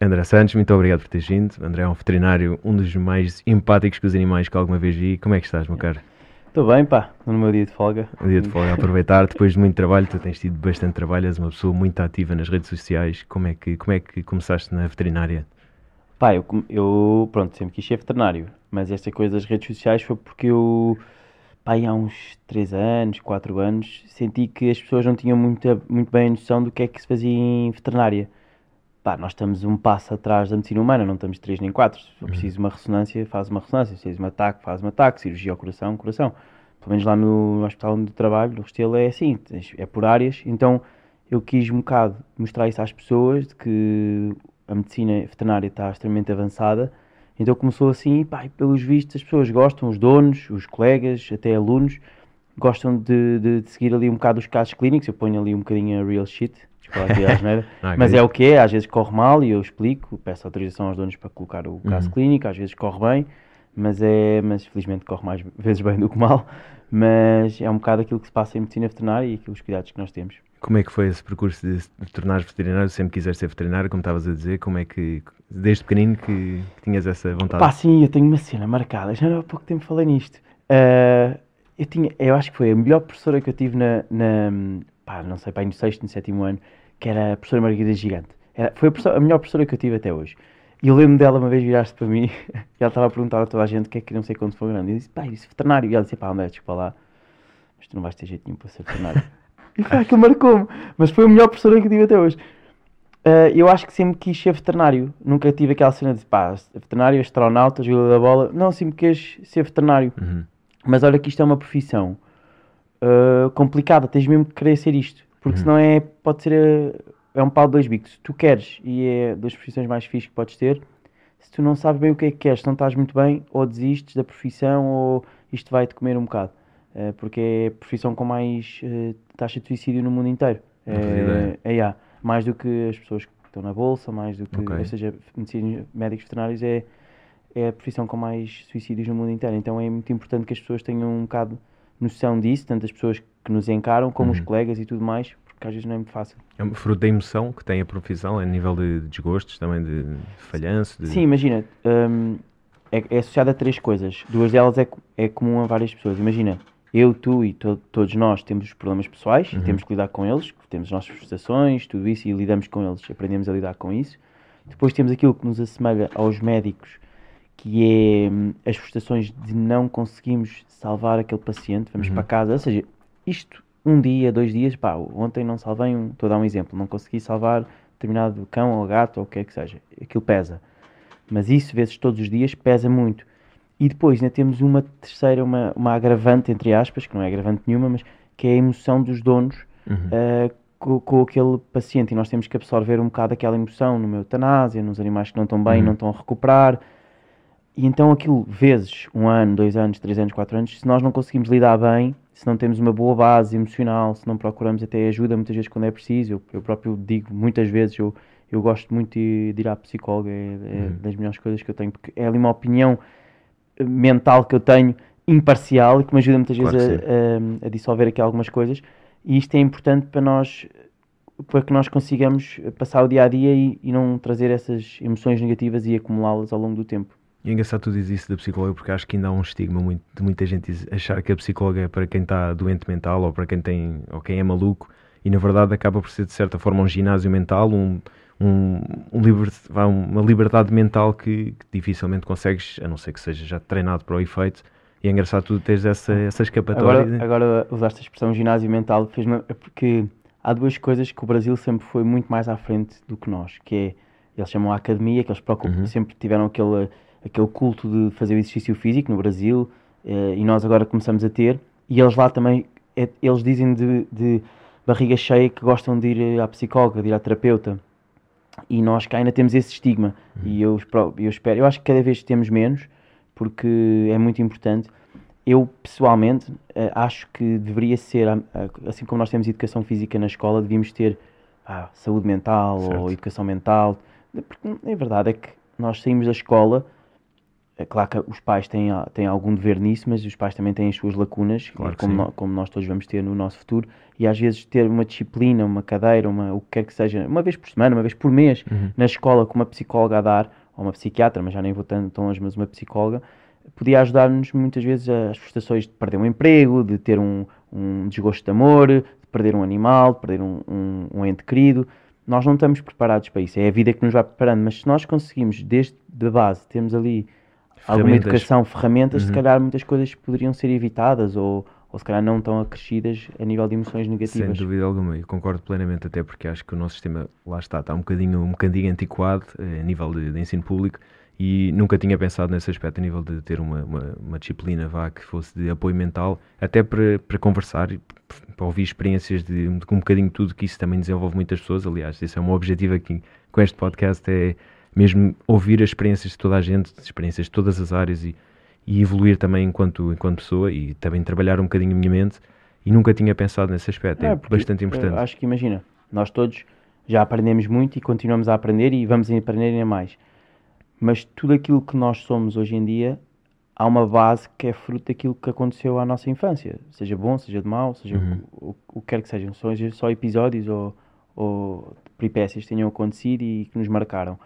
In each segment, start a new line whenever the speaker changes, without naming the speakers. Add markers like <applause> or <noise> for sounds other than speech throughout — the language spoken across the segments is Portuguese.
André Santos, muito obrigado por teres vindo. André é um veterinário, um dos mais empáticos com os animais que alguma vez vi. Como é que estás, meu caro?
Estou bem, pá, no meu dia de folga.
O dia de folga, a aproveitar, depois de muito trabalho, tu tens tido bastante trabalho, és uma pessoa muito ativa nas redes sociais. Como é que, como é que começaste na veterinária?
Pá, eu, eu, pronto, sempre quis ser veterinário, mas esta coisa das redes sociais foi porque eu, pá, há uns 3 anos, 4 anos, senti que as pessoas não tinham muita, muito bem a noção do que é que se fazia em veterinária. Pá, nós estamos um passo atrás da medicina humana, não estamos 3 nem 4. Se for preciso uma ressonância, faz uma ressonância. Se preciso um ataque, faz um ataque. Cirurgia ao coração, coração. Pelo menos lá no, no hospital onde eu trabalho, no Restelo, é assim, é por áreas. Então eu quis um bocado mostrar isso às pessoas, de que a medicina veterinária está extremamente avançada. Então começou assim, e pá, e pelos vistos as pessoas gostam, os donos, os colegas, até alunos, gostam de, de- de seguir ali um bocado os casos clínicos. Eu ponho ali um bocadinho a real shit, aqui.
Ah, <laughs>
Mas é o que é, às vezes corre mal e eu explico, peço autorização aos donos para colocar o caso
Uhum.
clínico, às vezes corre bem, mas é, mas felizmente corre mais <laughs> vezes bem do que mal. Mas é um bocado aquilo que se passa em medicina veterinária e aqueles cuidados que nós temos.
Como é que foi esse percurso de te tornares veterinário? Sempre quiseste ser veterinário, como estavas a dizer? Como é que, desde pequenino, que, que tinhas essa vontade?
Pá, sim, eu tenho uma cena marcada. Já há pouco tempo falei nisto. Ah, eu, tinha, eu acho que foi a melhor professora que eu tive na, na pá, não sei, pá, no sexto, no sétimo ano, que era a professora Margarida Gigante. Era, foi a, professora- a melhor professora que eu tive até hoje. E eu lembro dela uma vez virar-se para mim <laughs> e ela estava a perguntar a toda a gente o que é que não sei quando for grande. E eu disse, pá, eu disse veterinário. E ela disse, pá, André, desculpa lá, mas tu não vais ter jeito nenhum para ser veterinário. <laughs> e pá, aquilo marcou-me. Mas foi a melhor professora que eu tive até hoje. Uh, eu acho que sempre quis ser veterinário. Nunca tive aquela cena de pá, veterinário, astronauta, jogador da bola. Não, sempre quis ser veterinário.
Uhum.
Mas olha que isto é uma profissão uh, complicada. Tens mesmo que querer ser isto. Porque
Uhum.
senão é, pode ser. uh, é um pau de dois bicos. Se tu queres e é das profissões mais fixas que podes ter, se tu não sabes bem o que é que queres, se não estás muito bem, ou desistes da profissão ou isto vai-te comer um bocado. Uh, porque é a profissão com mais uh, taxa de suicídio no mundo inteiro.
Não.
É, é, yeah. mais do que as pessoas que estão na bolsa, mais do que,
Ok.
ou seja, médicos veterinários é, é a profissão com mais suicídios no mundo inteiro. Então é muito importante que as pessoas tenham um bocado noção disso, tanto as pessoas que nos encaram como os
Uhum.
colegas e tudo mais, porque às vezes não é muito fácil.
É um fruto da emoção que tem a profissão, a nível de desgostos, também de falhanço. De...
Sim, imagina, hum, é, é associado a três coisas. Duas delas é, é comum a várias pessoas. Imagina, eu, tu e to- todos nós temos os problemas pessoais e
Uhum.
temos que lidar com eles, temos as nossas frustrações, tudo isso, e lidamos com eles, aprendemos a lidar com isso. Depois temos aquilo que nos assemelha aos médicos, que é hum, as frustrações de não conseguimos salvar aquele paciente, vamos
Uhum.
para casa, ou seja, isto um dia, dois dias, pá, ontem não salvei um, estou a dar um exemplo, não consegui salvar determinado cão ou gato ou o que é que seja, aquilo pesa. Mas isso, vezes todos os dias, pesa muito. E depois ainda temos uma terceira, uma, uma agravante, entre aspas, que não é agravante nenhuma, mas que é a emoção dos donos
Uhum.
eh, com, com aquele paciente. E nós temos que absorver um bocado aquela emoção numa eutanásia, nos animais que não estão bem,
Uhum.
não estão a recuperar. E então aquilo, vezes, um ano, dois anos, três anos, quatro anos, se nós não conseguimos lidar bem, se não temos uma boa base emocional, se não procuramos até ajuda muitas vezes quando é preciso, eu, eu próprio digo muitas vezes, eu, eu gosto muito de, de ir à psicóloga, é, é
Uhum.
das melhores coisas que eu tenho, porque é ali uma opinião eh, mental que eu tenho, imparcial, e que me ajuda muitas
Claro
vezes a, a- a dissolver aqui algumas coisas, e isto é importante para nós, para que nós consigamos passar o dia a dia e, e não trazer essas emoções negativas e acumulá-las ao longo do tempo.
E é engraçado tu dizes isso da psicóloga porque acho que ainda há um estigma muito, de muita gente achar que a psicóloga é para quem está doente mental ou para quem tem ou quem é maluco e na verdade acaba por ser de certa forma um ginásio mental, um, um, um liber- uma liberdade mental que, que dificilmente consegues, a não ser que seja já treinado para o efeito. E é engraçado tu teres essa, essa escapatória.
Agora, agora usaste a expressão ginásio mental, fez-me, é porque há duas coisas que o Brasil sempre foi muito mais à frente do que nós, que é, eles chamam a academia, que eles
Uhum.
sempre tiveram aquele, aquele culto de fazer o exercício físico no Brasil, eh, e nós agora começamos a ter, e eles lá também, é- eles dizem de, de barriga cheia que gostam de ir à psicóloga, de ir à terapeuta, e nós cá ainda temos esse estigma, e eu, espero- eu espero, eu acho que cada vez temos menos, porque é muito importante, eu pessoalmente uh, acho que deveria ser, assim como nós temos educação física na escola, devíamos ter ah, saúde mental certo. ou educação mental. Porque a verdade é que nós saímos da escola, é claro que os pais têm, têm algum dever nisso, mas os pais também têm as suas lacunas, claro como, no, como nós todos vamos ter no nosso futuro, e às vezes ter uma disciplina, uma cadeira, uma, o que quer que seja, uma vez por semana, uma vez por mês, uhum. na escola, com uma psicóloga a dar, ou uma psiquiatra, mas já nem vou tanto tão longe, mas uma psicóloga, podia ajudar-nos muitas vezes as frustrações de perder um emprego, de ter um, um desgosto de amor, de perder um animal, de perder um, um, um, ente querido. Nós não estamos preparados para isso. É a vida que nos vai preparando. Mas se nós conseguimos, desde a base, termos ali alguma educação, ferramentas, uhum. se calhar muitas coisas poderiam ser evitadas ou, ou se calhar não tão acrescidas a nível de emoções negativas.
Sem dúvida alguma, eu concordo plenamente, até porque acho que o nosso sistema, lá está, está um bocadinho, um bocadinho antiquado eh, a nível de, de ensino público e nunca tinha pensado nesse aspecto, a nível de ter uma, uma, uma disciplina vá, que fosse de apoio mental, até para, para conversar e para ouvir experiências de, de um bocadinho tudo, que isso também desenvolve muitas pessoas. Aliás, esse é um objetivo aqui com este podcast, é mesmo ouvir as experiências de toda a gente, experiências de todas as áreas e, e evoluir também enquanto, enquanto pessoa e também trabalhar um bocadinho a minha mente. E nunca tinha pensado nesse aspecto, é, é bastante importante.
Acho que imagina, nós todos já aprendemos muito e continuamos a aprender e vamos aprender ainda mais mas tudo aquilo que nós somos hoje em dia há uma base que é fruto daquilo que aconteceu à nossa infância, seja bom, seja de mau, seja uhum. o, o, o, que quer que sejam, seja só episódios ou, ou peripécias que tenham acontecido e que nos marcaram.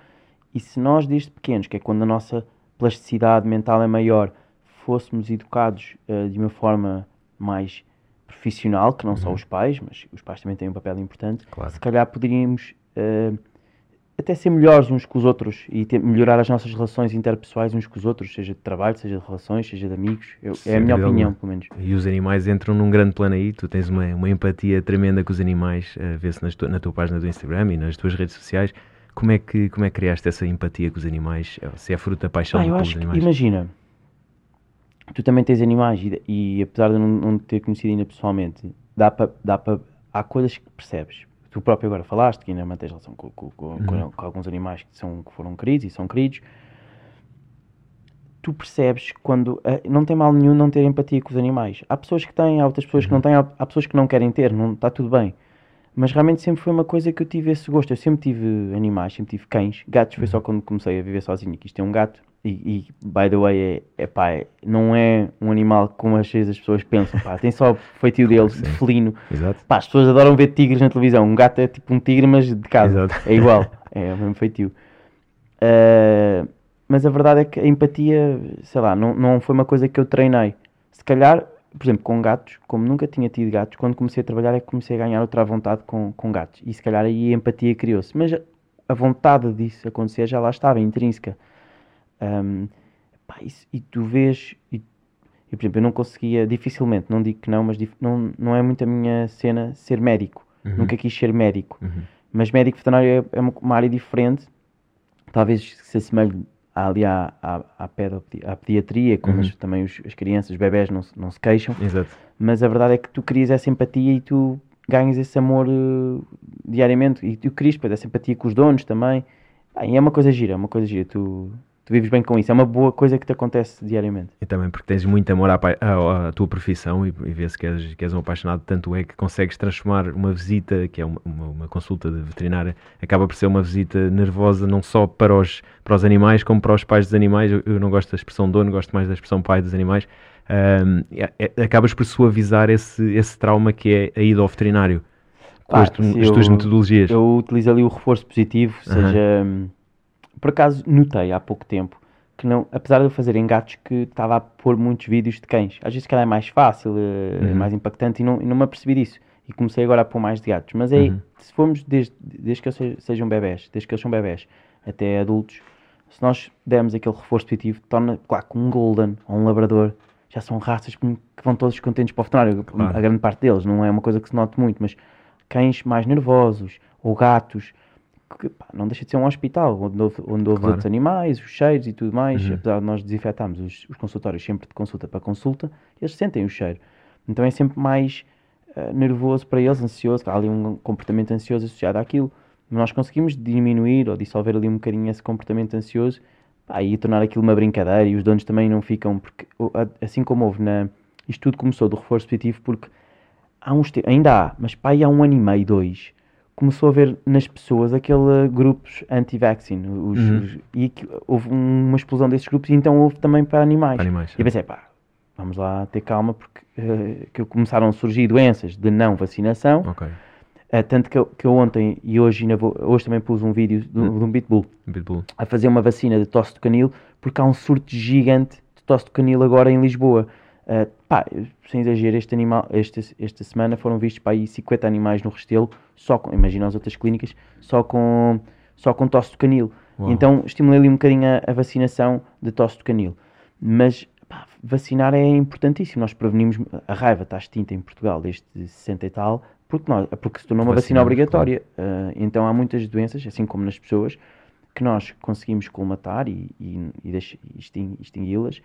E se nós, desde pequenos, que é quando a nossa plasticidade mental é maior, fôssemos educados uh, de uma forma mais profissional, que não uhum. só os pais, mas os pais também têm um papel importante, claro. se calhar poderíamos uh, até ser melhores uns com os outros e ter, melhorar as nossas relações interpessoais uns com os outros, seja de trabalho, seja de relações, seja de amigos. Eu, é a minha opinião, pelo menos.
E os animais entram num grande plano aí, tu tens uma, uma empatia tremenda com os animais, uh, vê-se na tua página do Instagram e nas tuas redes sociais. Como é que, como é que criaste essa empatia com os animais? Se é fruto da paixão ah, acho
animais? Que, imagina, tu também tens animais e, e apesar de não, não ter conhecido ainda pessoalmente, dá para. Dá há coisas que percebes tu próprio agora falaste que ainda mantens relação com, com, com, uhum. com, alguns animais que, são, que foram queridos e são queridos. Tu percebes quando. Uh, não tem mal nenhum não ter empatia com os animais. Há pessoas que têm, há outras pessoas uhum. que não têm, há, há, pessoas que não querem ter, não está tudo bem. Mas realmente sempre foi uma coisa que eu tive esse gosto. Eu sempre tive animais, sempre tive cães. Gatos foi só uhum. quando comecei a viver sozinho. Que isto é um gato e, e, by the way, é, é pá, é, não é um animal como às vezes as pessoas pensam, pá, tem só o feitio dele, de felino. Exato. Pá, as pessoas adoram ver tigres na televisão. Um gato é tipo um tigre, mas de casa. Exato. É igual, é o mesmo feitio. Uh, mas a verdade é que a empatia, sei lá, não, não foi uma coisa que eu treinei. Se calhar, por exemplo, com gatos, como nunca tinha tido gatos, quando comecei a trabalhar é que comecei a ganhar outra vontade com, com gatos. E se calhar aí a empatia criou-se. Mas a vontade disso acontecer já lá estava, intrínseca. Um, pá, isso, e tu vês, e, e, por exemplo, eu não conseguia, dificilmente, não digo que não, mas dif, não, não é muito a minha cena ser médico. Uhum. Nunca quis ser médico. Uhum. Mas médico veterinário é, é uma, uma, área diferente, talvez se assemelhe ali à, à, à, à pediatria, como uhum. as, também os, as crianças, os bebés não, não se queixam. Exato. Mas a verdade é que tu crias essa empatia e tu ganhas esse amor uh, diariamente. E tu crias depois essa empatia com os donos também. Ah, e é uma coisa gira, é uma coisa gira. Tu, tu vives bem com isso. É uma boa coisa que te acontece diariamente.
E também porque tens muito amor à, à, à tua profissão e, e vês que és, que és um apaixonado, tanto é que consegues transformar uma visita, que é uma, uma, uma, consulta de veterinária, acaba por ser uma visita nervosa não só para os, para os animais, como para os pais dos animais. Eu, eu não gosto da expressão dono, gosto mais da expressão pai dos animais. Um, é, é, acabas por suavizar esse, esse trauma que é a ida ao veterinário com ah, as, as tuas metodologias.
Eu utilizo ali o reforço positivo, seja. Por acaso notei há pouco tempo que não, apesar de eu fazer em gatos, que estava a pôr muitos vídeos de cães. Às vezes que é mais fácil, é uhum. mais impactante e não, e não me apercebi disso. E comecei agora a pôr mais de gatos. Mas aí, uhum. se formos desde, desde que eles sejam bebés, desde que eles são bebés até adultos, se nós dermos aquele reforço positivo, torna, claro, com um golden ou um labrador, já são raças que vão todos contentes para o veterinário, claro. a grande parte deles, não é uma coisa que se note muito, mas cães mais nervosos, ou gatos, que pá, não deixa de ser um hospital onde houve, onde houve claro. outros animais, os cheiros e tudo mais. Uhum. Apesar de nós desinfetarmos os, os, consultórios sempre de consulta para consulta, eles sentem o cheiro. Então é sempre mais uh, nervoso para eles, ansioso. Há ali um comportamento ansioso associado àquilo. Nós conseguimos diminuir ou dissolver ali um bocadinho esse comportamento ansioso pá, e tornar aquilo uma brincadeira e os donos também não ficam, porque assim como houve na. Isto tudo começou do reforço positivo porque há uns ainda há, mas pá, há um ano e meio, dois, começou a ver nas pessoas aquele grupos anti-vaccine
Uhum.
e que houve um- uma explosão desses grupos e então houve também para animais.
Para animais.
E eu pensei, pá, vamos lá ter calma porque eh, que começaram a surgir doenças de não vacinação,
Ok.
eh, tanto que eu, que eu ontem e hoje, vou- hoje também pus um vídeo de, um- de um pitbull
Pitbull.
a fazer uma vacina de tosse do canil porque há um surto gigante de tosse do canil agora em Lisboa. Uh, pá, sem exagero, este animal, esta, esta semana foram vistos para aí 50 animais no Restelo, só com, imagina as outras clínicas, só com, só com tosse do canil.
Uau.
Então estimulei ali um bocadinho a, a vacinação de tosse do canil. Mas pá, vacinar é importantíssimo. Nós prevenimos a raiva, está extinta em Portugal desde 60 e tal, porque, nós, porque se tornou uma vacina obrigatória. Uh, então há muitas doenças, assim como nas pessoas, que nós conseguimos colmatar e, e, e extingui-las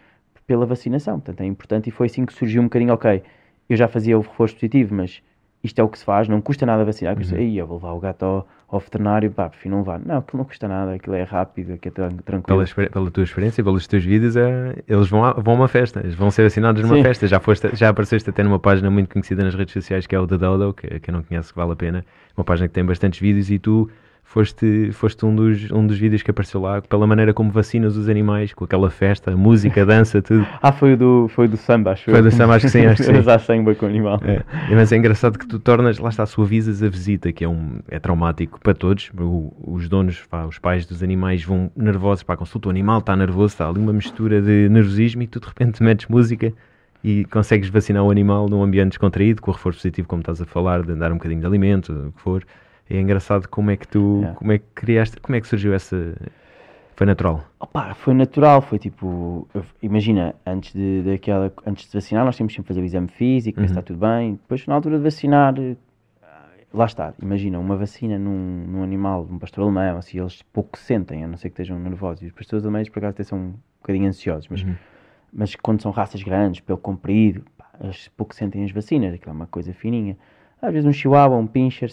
pela vacinação. Portanto, é importante e foi assim que surgiu um bocadinho, ok, eu já fazia o reforço positivo, mas isto é o que se faz, não custa nada vacinar. Uhum. Aí eu vou levar o gato ao, ao veterinário, pá, prefiro não levar. Não, aquilo não custa nada, aquilo é rápido, aquilo é tran- tranquilo.
Pela, pela tua experiência e pelos teus vídeos, é, eles vão a, vão a uma festa, eles vão ser assinados numa
Sim.
festa. Já, foste, já apareceste até numa página muito conhecida nas redes sociais que é o The Dodo, que quem não conhece que vale a pena. Uma página que tem bastantes vídeos e tu foste, foste um, dos, um dos vídeos que apareceu lá pela maneira como vacinas os animais, com aquela festa, música, dança, tudo. <laughs>
Ah, foi o do, foi do samba, acho
Foi do samba, acho que sim, <laughs> acho que sim.
Mas há sangue com o animal.
É, mas é engraçado que tu tornas, lá está, suavizas a visita, que é, um, é traumático para todos. O- os donos, pá, os pais dos animais vão nervosos para a consulta. O animal está nervoso, está ali uma mistura de nervosismo e tu de repente metes música e consegues vacinar o animal num ambiente descontraído, com o reforço positivo, como estás a falar, de dar um bocadinho de alimento, o que for. É engraçado como é que tu,
É.
como é que criaste, como é que surgiu essa. Foi natural.
Opa, foi natural, foi tipo, eu- imagina, antes de, daquela, antes de vacinar nós tínhamos sempre que fazer o exame físico, ver se
Uhum.
está tudo bem, depois na altura de vacinar, eh, lá está, imagina, uma vacina num, num animal, num pastor alemão, assim, eles pouco sentem, a não ser que estejam nervosos, e os pastores alemães por acaso até são um bocadinho ansiosos, mas,
Uhum.
mas quando são raças grandes, pelo comprido, pá, eles pouco sentem as vacinas, aquilo é uma coisa fininha, às vezes um chihuahua, um pincher,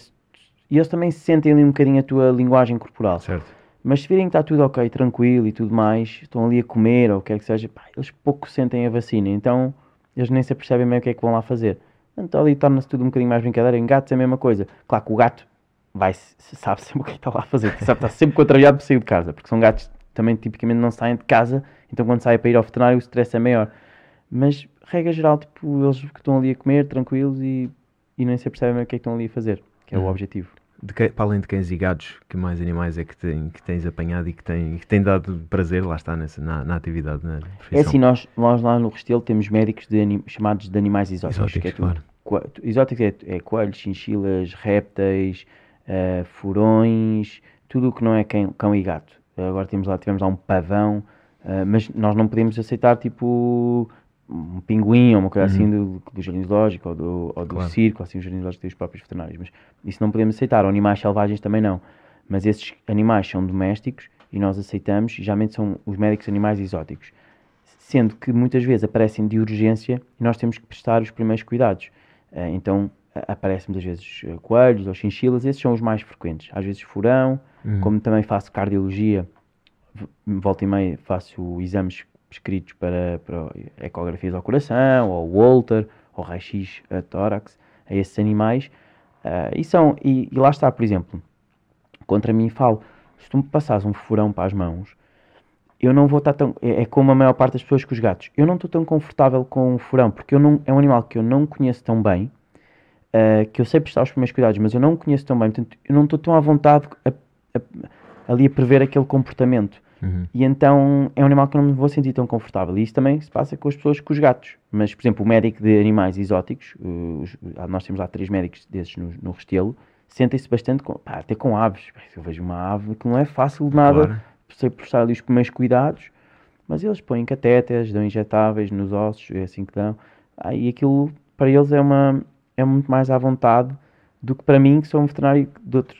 e eles também sentem ali um bocadinho a tua linguagem corporal.
Certo.
Mas se virem que está tudo ok, tranquilo e tudo mais, estão ali a comer ou o que quer que seja, pá, eles pouco sentem a vacina, então eles nem se apercebem bem o que é que vão lá fazer. Então ali torna-se tudo um bocadinho mais brincadeira. Em gatos é a mesma coisa. Claro que o gato vai, sabe sempre o que é que está lá a fazer, sabe, está sempre contrariado por sair de casa, porque são gatos que também tipicamente não saem de casa, então quando saem para ir ao veterinário o stress é maior. Mas, regra geral, tipo, eles que estão ali a comer, tranquilos e, e nem se apercebem bem o que é que estão ali a fazer, que é o
Uhum.
objetivo.
De que- para além de cães e gatos, que mais animais é que, tem, que tens apanhado e que têm que têm dado prazer, lá está, nessa, na, na atividade, na
É assim, nós, nós lá no Restelo temos médicos de anim- chamados de animais exóticos.
Exóticos,
que é tudo,
claro.
coa- exóticos é, é coelhos, chinchilas, répteis, eh, furões, tudo o que não é cão, cão e gato. Agora temos lá, tivemos lá um pavão, eh, mas nós não podemos aceitar tipo um pinguim ou uma coisa assim do, do jardim zoológico ou do, ou do
Uhum. Claro.
circo, assim, os jardins zoológicos têm os próprios veterinários, mas isso não podemos aceitar. Ou animais selvagens também não. Mas esses animais são domésticos e nós aceitamos, e geralmente são os médicos animais exóticos. Sendo que muitas vezes aparecem de urgência e nós temos que prestar os primeiros cuidados. Eh, então aparecem muitas vezes eh, coelhos ou chinchilas, esses são os mais frequentes. Às vezes furão,
Uhum.
como também faço cardiologia, volta e meia faço exames prescritos para, para ecografias ao coração, ou Holter, ou raio-x a tórax, a esses animais. Ah, e, são, e, e lá está, por exemplo, contra mim falo, se tu me passares um furão para as mãos, eu não vou estar tão. É, é como a maior parte das pessoas com os gatos. Eu não estou tão confortável com um furão, porque eu não, é um animal que eu não conheço tão bem, ah, que eu sei prestar os primeiros cuidados, mas eu não o conheço tão bem, portanto, eu não estou tão à vontade a- a- ali a prever aquele comportamento.
Uhum.
E então é um animal que eu não me vou sentir tão confortável. E isso também se passa com as pessoas, com os gatos. Mas, por exemplo, o médico de animais exóticos, os- nós temos lá três médicos desses no, no Restelo, sentem-se bastante, com, pá, até com aves. Eu vejo uma ave que não é fácil de nada,
Claro.
sei prestar ali os primeiros cuidados, mas eles põem catéteres, dão injetáveis nos ossos, é assim que dão. E aquilo, para eles, é, uma, é muito mais à vontade do que para mim, que sou um veterinário de outro,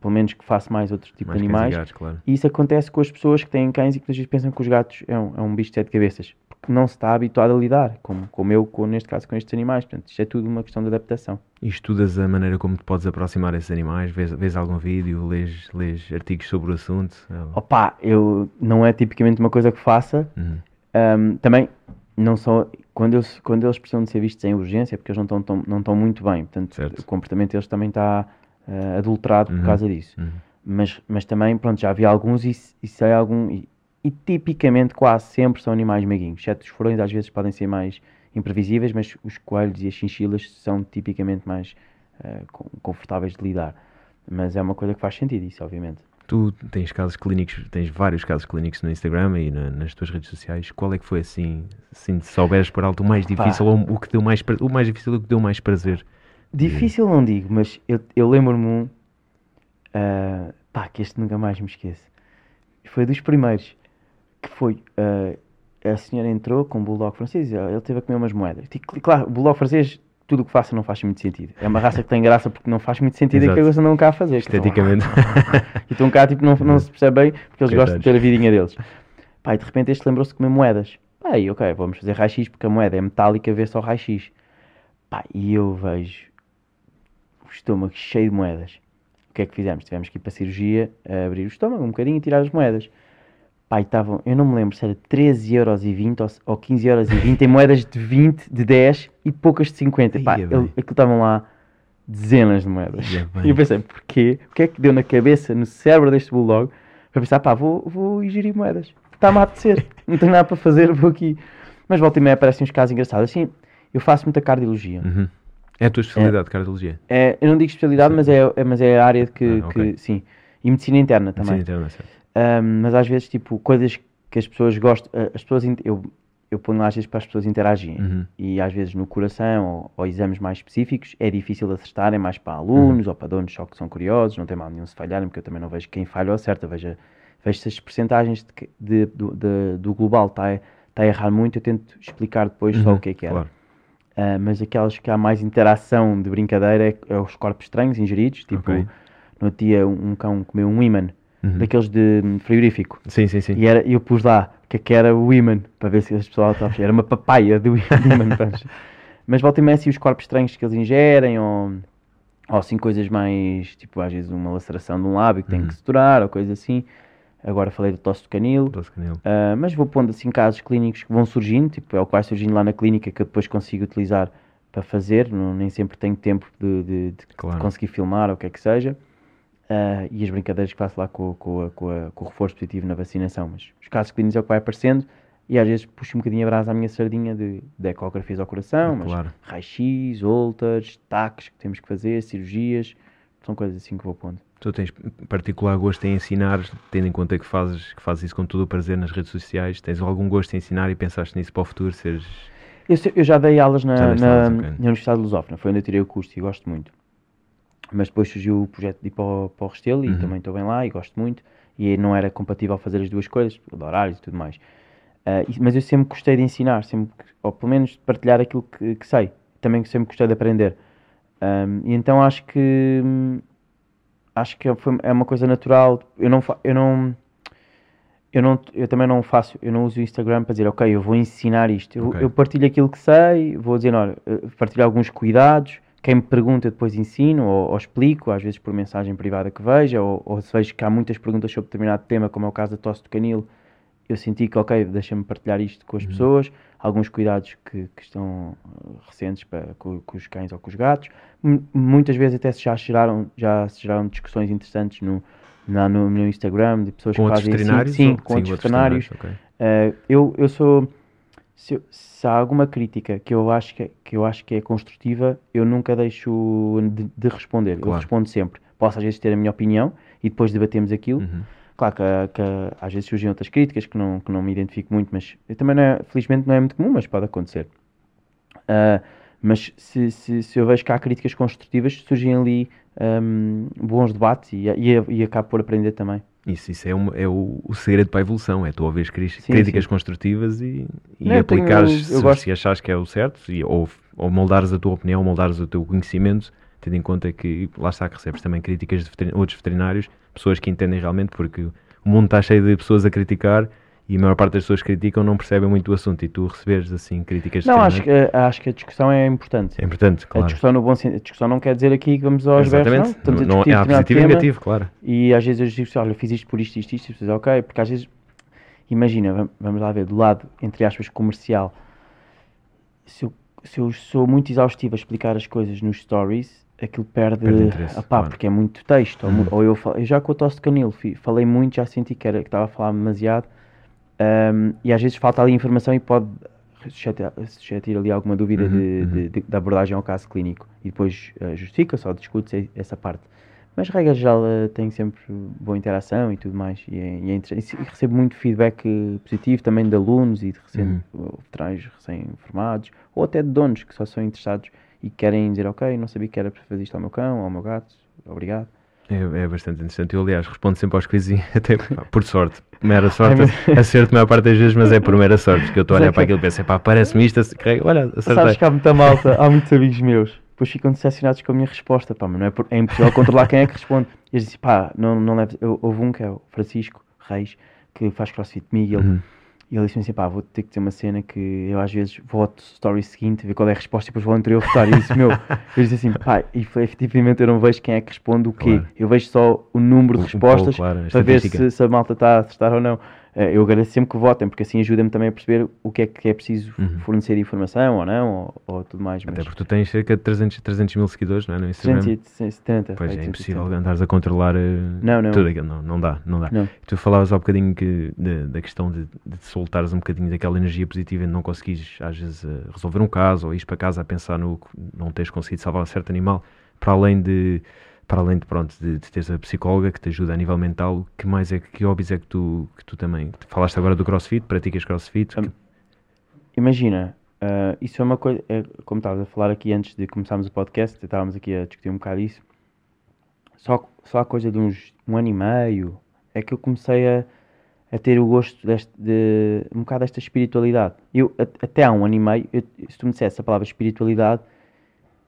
pelo menos que faço mais outro tipo
Mais
de
cães e
animais.
gatos, claro.
E isso acontece com as pessoas que têm cães e que às vezes pensam que os gatos é um, é um bicho de sete cabeças, porque não se está habituado a lidar, como, como eu, com, neste caso, com estes animais. Portanto, isto é tudo uma questão de adaptação.
E estudas a maneira como te podes aproximar a esses animais? Vês, vês algum vídeo? Lês, lês artigos sobre o assunto?
Opa, eu não é tipicamente uma coisa que faça.
Uhum.
Ahm, também não só quando eles, quando eles precisam de ser vistos em urgência, é porque eles não estão tão- não estão muito bem. Portanto,
Certo.
o comportamento deles também está ah, adulterado
Uhum.
por causa disso.
Uhum.
Mas, mas também, pronto, já vi alguns e, e sei algum. E, e tipicamente quase sempre são animais meiguinhos. Exceto os furões às vezes podem ser mais imprevisíveis, mas os coelhos e as chinchilas são tipicamente mais com- confortáveis de lidar. Mas é uma coisa que faz sentido, isso, obviamente.
Tu tens casos clínicos, tens vários casos clínicos no Instagram e na- nas tuas redes sociais. Qual é que foi assim, assim, se souberes por alto, o mais difícil ou o que deu mais, o mais difícil ou o que deu mais prazer?
Difícil não digo, mas eu, eu lembro-me um. ah, pá, que este nunca mais me esqueço. Foi dos primeiros. Que foi. ah, a senhora entrou com um bulldog francês e ele teve a comer umas moedas. Cl- claro, o bulldog francês, tudo o que faça não faz muito sentido. É uma raça que tem graça porque não faz muito sentido e que eles andam cá a fazer.
Esteticamente. <laughs>
E estão cá, tipo, não, não se percebe bem porque eles gostam de
Coitados.
ter a vidinha deles. Pá, e de repente este lembrou-se de comer moedas. Pá, e ok, vamos fazer raio-x porque a moeda é metálica, vê só raio-x. Pá, e eu vejo o estômago cheio de moedas. O que é que fizemos? Tivemos que ir para a cirurgia, a abrir o estômago um bocadinho e tirar as moedas. E estavam, eu não me lembro se era 13,20€ ou, se- ou 15,20€ em moedas de 20, de 10 e poucas de 50. Pá, ele- aquilo estavam lá dezenas de moedas. E eu pensei, porquê? O que é que deu na cabeça, no cérebro deste bulldog, para pensar, pá, vou, vou ingerir moedas. Está-me a apetecer. Não tenho nada para fazer, vou aqui. Mas volta e meia aparecem uns casos engraçados. Assim, eu faço muita cardiologia.
Uhum. É a tua especialidade, cardiologia?
É, eu não digo especialidade, mas é, é- mas é a área que,
Ah, ok.
que- sim. E medicina interna também.
Sim, interna, certo.
Ahm, mas às vezes, tipo, coisas que as pessoas gostam, ah, as pessoas, eu, eu ponho lá às vezes para as pessoas interagirem.
Uhum.
E às vezes no coração ou, ou exames mais específicos é difícil de acertarem mais para alunos ou para donos só que são curiosos, não tem mal nenhum se falharem, porque eu também não vejo quem falha ou acerta, vejo, vejo se as percentagens de, de- do, de- do global está a, está a errar muito, eu tento explicar depois só
Uhum,
o que é que era.
Claro.
Ah, mas aquelas que há mais interação de brincadeira é, é os corpos estranhos ingeridos, tipo,
Ok.
no dia um, um cão comeu um imã,
Uhum.
daqueles de frigorífico.
Sim, sim, sim.
E era, eu pus lá que é que era o imã, para ver se as pessoas estavam. Era uma papaya do imã. pronto. Mas volta e meia assim, os corpos estranhos que eles ingerem, ou, ou assim coisas mais, tipo às vezes uma laceração de um lábio que tem
Uhum.
que suturar, ou coisa assim. Agora falei do tosse do canil.
Doce canil.
Ah, mas vou pondo assim casos clínicos que vão surgindo, tipo, é o que vai surgindo lá na clínica que eu depois consigo utilizar para fazer, não, nem sempre tenho tempo de, de- de
Claro.
conseguir filmar ou o que é que seja. Ah, e as brincadeiras que faço lá com, com, com, com o reforço positivo na vacinação, mas os casos clínicos é o que vai aparecendo e às vezes puxo um bocadinho a brasa à minha sardinha de, de ecografias ao coração, mas
Claro.
raio-x, holters, taques que temos que fazer, cirurgias, são coisas assim que vou pondo.
Tu tens particular gosto em ensinar, tendo em conta que fazes, que fazes isso com todo o prazer nas redes sociais. Tens algum gosto em ensinar e pensaste nisso para o futuro? Seres.
Eu, eu já dei aulas
Já
na, na,
ok.
na Universidade de Lusófona, foi onde eu tirei o curso e gosto muito. Mas depois surgiu o projeto de ir para o, para o Restelo e
Uhum.
também estou bem lá e gosto muito. E não era compatível fazer as duas coisas, de horários e tudo mais. E- mas eu sempre gostei de ensinar, sempre, ou pelo menos de partilhar aquilo que, que sei. Também sempre gostei de aprender. Ahm, e então acho que acho que foi- é uma coisa natural. Eu não, eu não eu, não, eu também não faço, eu não uso o Instagram para dizer, ok, eu vou ensinar isto. Eu,
Ok.
eu partilho aquilo que sei, vou dizer, olha, eh, partilho alguns cuidados. Quem me pergunta, depois ensino ou, ou explico, às vezes por mensagem privada que veja, ou, ou se vejo que há muitas perguntas sobre determinado tema, como é o caso da tosse do canil, eu senti que, ok, deixa-me partilhar isto com as pessoas, alguns cuidados que, que estão eh, recentes para, com, com os cães ou com os gatos. M- muitas vezes até se já geraram, já se geraram discussões interessantes no, na- no meu Instagram de pessoas
Com
que fazem assim,
veterinários?
sim,
ou-
com outros
outros
veterinários.
ok.
Uh, eu, eu sou. Se, eu- se há alguma crítica que eu acho que, é- que eu acho que é construtiva, eu nunca deixo de, de responder. Eu
Claro.
respondo sempre. Posso às vezes ter a minha opinião e depois debatemos aquilo.
Uhum.
Claro que, que às vezes surgem outras críticas que não, que não me identifico muito, mas eu também não é, felizmente não é muito comum, mas pode acontecer. Uh, mas se, se, se eu vejo que há críticas construtivas, surgem ali um, bons debates e, e, e acabo por aprender também.
Isso, isso é, uma- é o, o segredo para a evolução, é tu ouvires críticas
sim.
construtivas e, e
Não, tenho-
aplicares
eu
se,
gosto-
se achares que é o certo, e, ou, ou moldares a tua opinião, moldares o teu conhecimento, tendo em conta que lá está que recebes também críticas de veterin- outros veterinários, pessoas que entendem realmente, porque o mundo está cheio de pessoas a criticar e a maior parte das pessoas que criticam não percebem muito o assunto e tu receberes assim críticas de
Não, acho que, acho que a discussão é importante.
é importante,
A
claro.
discussão no bom sentido. A discussão não quer dizer aqui que vamos aos berros, não. A
não,
discutir
não,
determinado
positivo e negativo, claro.
e às vezes eu digo assim, olha, eu fiz isto por isto, isto, isto, e ok, porque às vezes, imagina, vam- vamos lá ver, do lado, entre aspas, comercial, se eu, se eu sou muito exaustivo a explicar as coisas nos stories, aquilo perde,
Perde interesse,
ah pá,
claro.
porque é muito texto,
Uhum.
ou eu, falo- eu já com o tosse de canil, falei muito, já senti que era que estava a falar demasiado, ahm, e às vezes falta ali informação e pode suscetir, ali alguma dúvida
Uhum,
de,
uhum.
de- de- da abordagem ao caso clínico, e depois eh, justifica-se ou discute-se essa parte. Mas, regra geral, eh, tenho sempre boa interação e tudo mais. E, é, e é. E recebo muito feedback positivo também de alunos e de recém, veterinários recém-formados, ou até de donos que só são interessados e querem dizer: Ok, não sabia que era para fazer isto ao meu cão, ao meu gato, obrigado.
É, é bastante interessante. Eu, aliás, respondo sempre aos quizzes, <laughs> até por sorte. Mera sorte,
Ai,
acerto a maior parte das vezes, mas é por mera sorte, porque eu estou a
Mas é
olhar para
que-
aquilo e penso, pá, parece-me isto, carrega, olha,
Sabes
acertei.
que há muita malta, há muitos amigos meus, depois ficam decepcionados com a minha resposta, pá, mas não é, por- é impossível controlar quem é que responde. E eles dizem, pá, não, não leves. Houve um que é o Francisco Reis, que faz crossfit comigo, ele,
Uhum.
E ele disse-me assim, pá, vou ter que ter uma cena que eu às vezes voto story seguinte, ver qual é a resposta e depois vou anterior votar. E eu disse, meu, eu disse assim, pá, e efetivamente eu não vejo quem é que responde o quê.
Claro.
Eu vejo só o número de
O- o poll,
respostas
claro,
para ver se, se a malta está a acertar ou não. Eh, Eu agradeço sempre que votem, porque assim ajuda-me também a perceber o que é que é preciso
Uhum.
fornecer de informação ou não, ou, ou tudo mais.
Até
Mas
porque tu tens cerca de 300, 300 mil seguidores, não é? No Instagram.
370.
Pois é,
vai,
impossível
370.
andares a controlar eh,
Não, não.
tudo aquilo. Não, não dá, não dá.
Não.
Tu falavas há bocadinho que, da, da questão de, de soltares um bocadinho daquela energia positiva e de não conseguires, às vezes, eh, resolver um caso ou ires para casa a pensar no que não teres conseguido salvar um certo animal, para além de, para além de, pronto, de, de teres a psicóloga que te ajuda a nível mental, que mais é que, hobbies é que tu, que tu também, falaste agora do crossfit, praticas crossfit, que-
Imagina, ah, isso é uma coisa, é, como estavas a falar aqui antes de começarmos o podcast, estávamos aqui a discutir um bocado isso. Só, só há coisa de uns um ano e meio é que eu comecei a, a ter o gosto deste, de um bocado desta espiritualidade. Eu, a- até há um ano e meio, eu- se tu me dissesse a palavra espiritualidade,